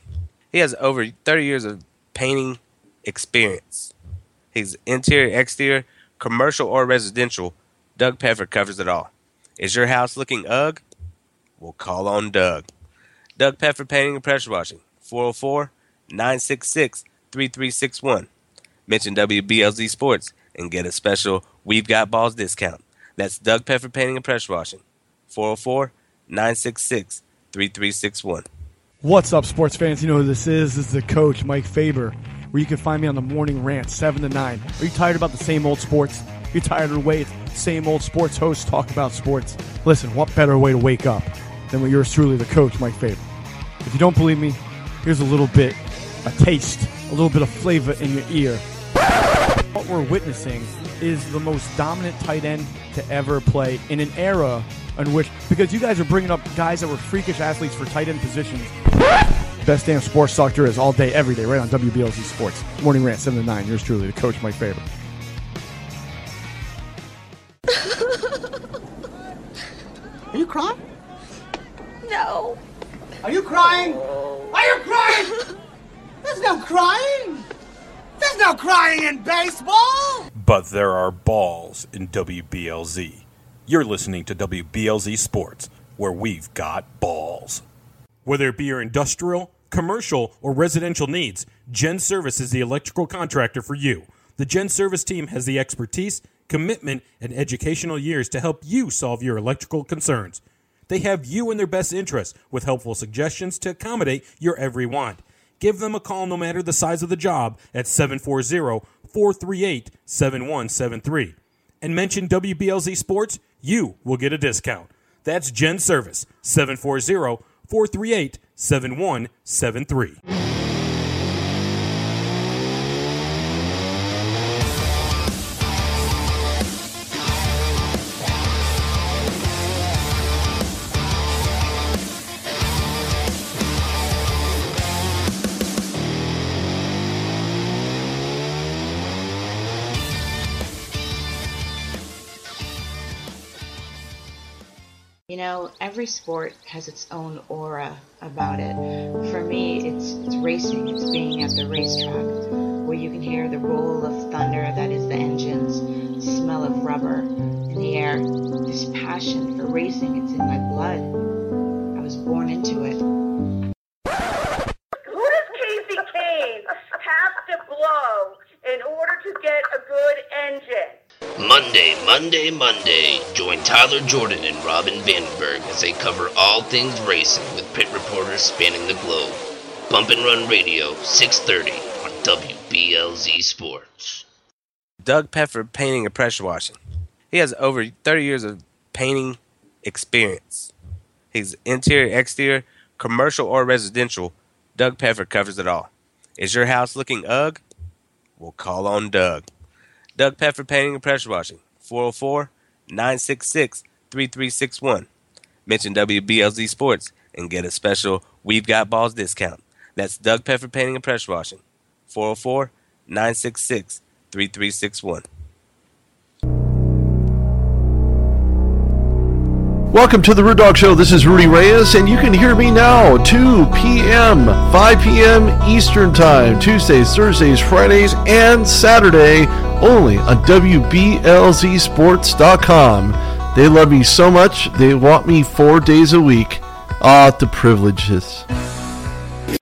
[SPEAKER 5] He has over 30 years of painting experience. He's interior, exterior, commercial, or residential. Doug Peffer covers it all. Is your house looking ugh? We'll call on Doug. Doug Peffer painting and pressure washing. 404 966 3361. Mention WBLZ Sports and get a special We've Got Balls discount. That's Doug Peffer Painting and Pressure Washing. 404 966 3361.
[SPEAKER 27] What's up, sports fans? You know who this is. This is the coach, Mike Faber, where you can find me on the morning rant, 7 to 9. Are you tired about the same old sports? You're tired of the way same old sports hosts talk about sports? Listen, what better way to wake up than when yours truly, the coach, Mike Faber? If you don't believe me, here's a little bit, a taste, a little bit of flavor in your ear. What we're witnessing is the most dominant tight end to ever play in an era in which, because you guys are bringing up guys that were freakish athletes for tight end positions. Best damn sports talk there is all day, every day, right on WBLZ Sports. Morning rant, 7 to 9. Yours truly, the coach, Mike Faber.
[SPEAKER 28] Are you crying?
[SPEAKER 21] No.
[SPEAKER 28] Are you crying? Are you crying? [LAUGHS] There's no crying. There's no crying in baseball.
[SPEAKER 10] But there are balls in WBLZ. You're listening to WBLZ Sports, where we've got balls. Whether it be your industrial, commercial, or residential needs, Gen Service is the electrical contractor for you. The Gen Service team has the expertise, commitment, and educational years to help you solve your electrical concerns. They have you in their best interest with helpful suggestions to accommodate your every want. Give them a call no matter the size of the job at 740 438 7173. And mention WBLZ Sports, you will get a discount. That's Gen Service 740 438 7173.
[SPEAKER 29] Know, every sport has its own aura about it. For me, it's it's racing. It's being at the racetrack where you can hear the roll of thunder that is the engines, smell of rubber in the air. This passion for racing, it's in my blood.
[SPEAKER 30] Monday, Monday, Monday. Join Tyler Jordan and Robin Vandenberg as they cover all things racing with pit reporters spanning the globe. Bump and Run Radio, 630 on WBLZ Sports.
[SPEAKER 5] Doug Peffer Painting and Pressure Washing. He has over 30 years of painting experience. He's interior, exterior, commercial, or residential. Doug Peffer covers it all. Is your house looking ugh? We'll call on Doug. Doug Peffer Painting and Pressure Washing. 404 966 3361. Mention WBLZ Sports and get a special We've Got Balls discount. That's Doug Peffer Painting and Pressure Washing. 404 966 3361.
[SPEAKER 31] Welcome to the Root Dog Show. This is Rudy Reyes, and you can hear me now 2 p.m., 5 p.m. Eastern Time, Tuesdays, Thursdays, Fridays, and Saturday, only on WBLZSports.com. They love me so much, they want me four days a week. Ah, the privileges.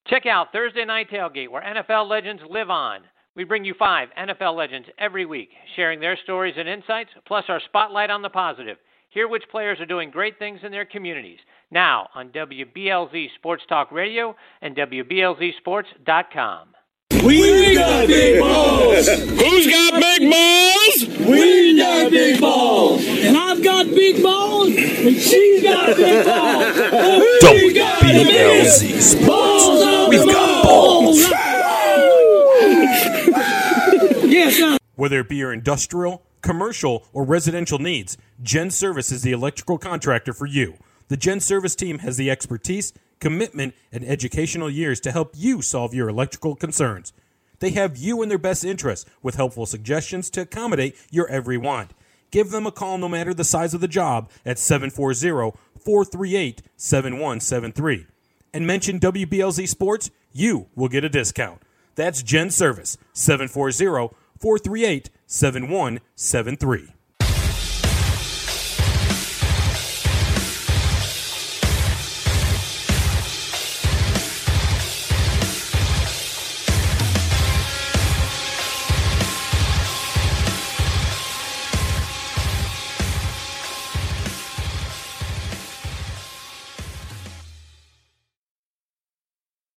[SPEAKER 13] Check out Thursday Night Tailgate, where NFL legends live on. We bring you five NFL legends every week, sharing their stories and insights, plus our spotlight on the positive. Hear which players are doing great things in their communities. Now on WBLZ Sports Talk Radio and WBLZSports.com.
[SPEAKER 32] We got big balls.
[SPEAKER 25] Who's got big balls?
[SPEAKER 32] We got big balls. And I've got big balls. And she's got big balls. We got
[SPEAKER 10] WBLZ
[SPEAKER 32] big
[SPEAKER 10] Sports.
[SPEAKER 32] balls on
[SPEAKER 10] We've got
[SPEAKER 32] balls.
[SPEAKER 10] balls. [LAUGHS]
[SPEAKER 32] yes, sir.
[SPEAKER 10] Whether it be your industrial, commercial, or residential needs, Gen Service is the electrical contractor for you. The Gen Service team has the expertise, commitment, and educational years to help you solve your electrical concerns. They have you in their best interest with helpful suggestions to accommodate your every want. Give them a call no matter the size of the job at 740 438 7173. And mention WBLZ Sports, you will get a discount. That's Gen Service 740 438 7173.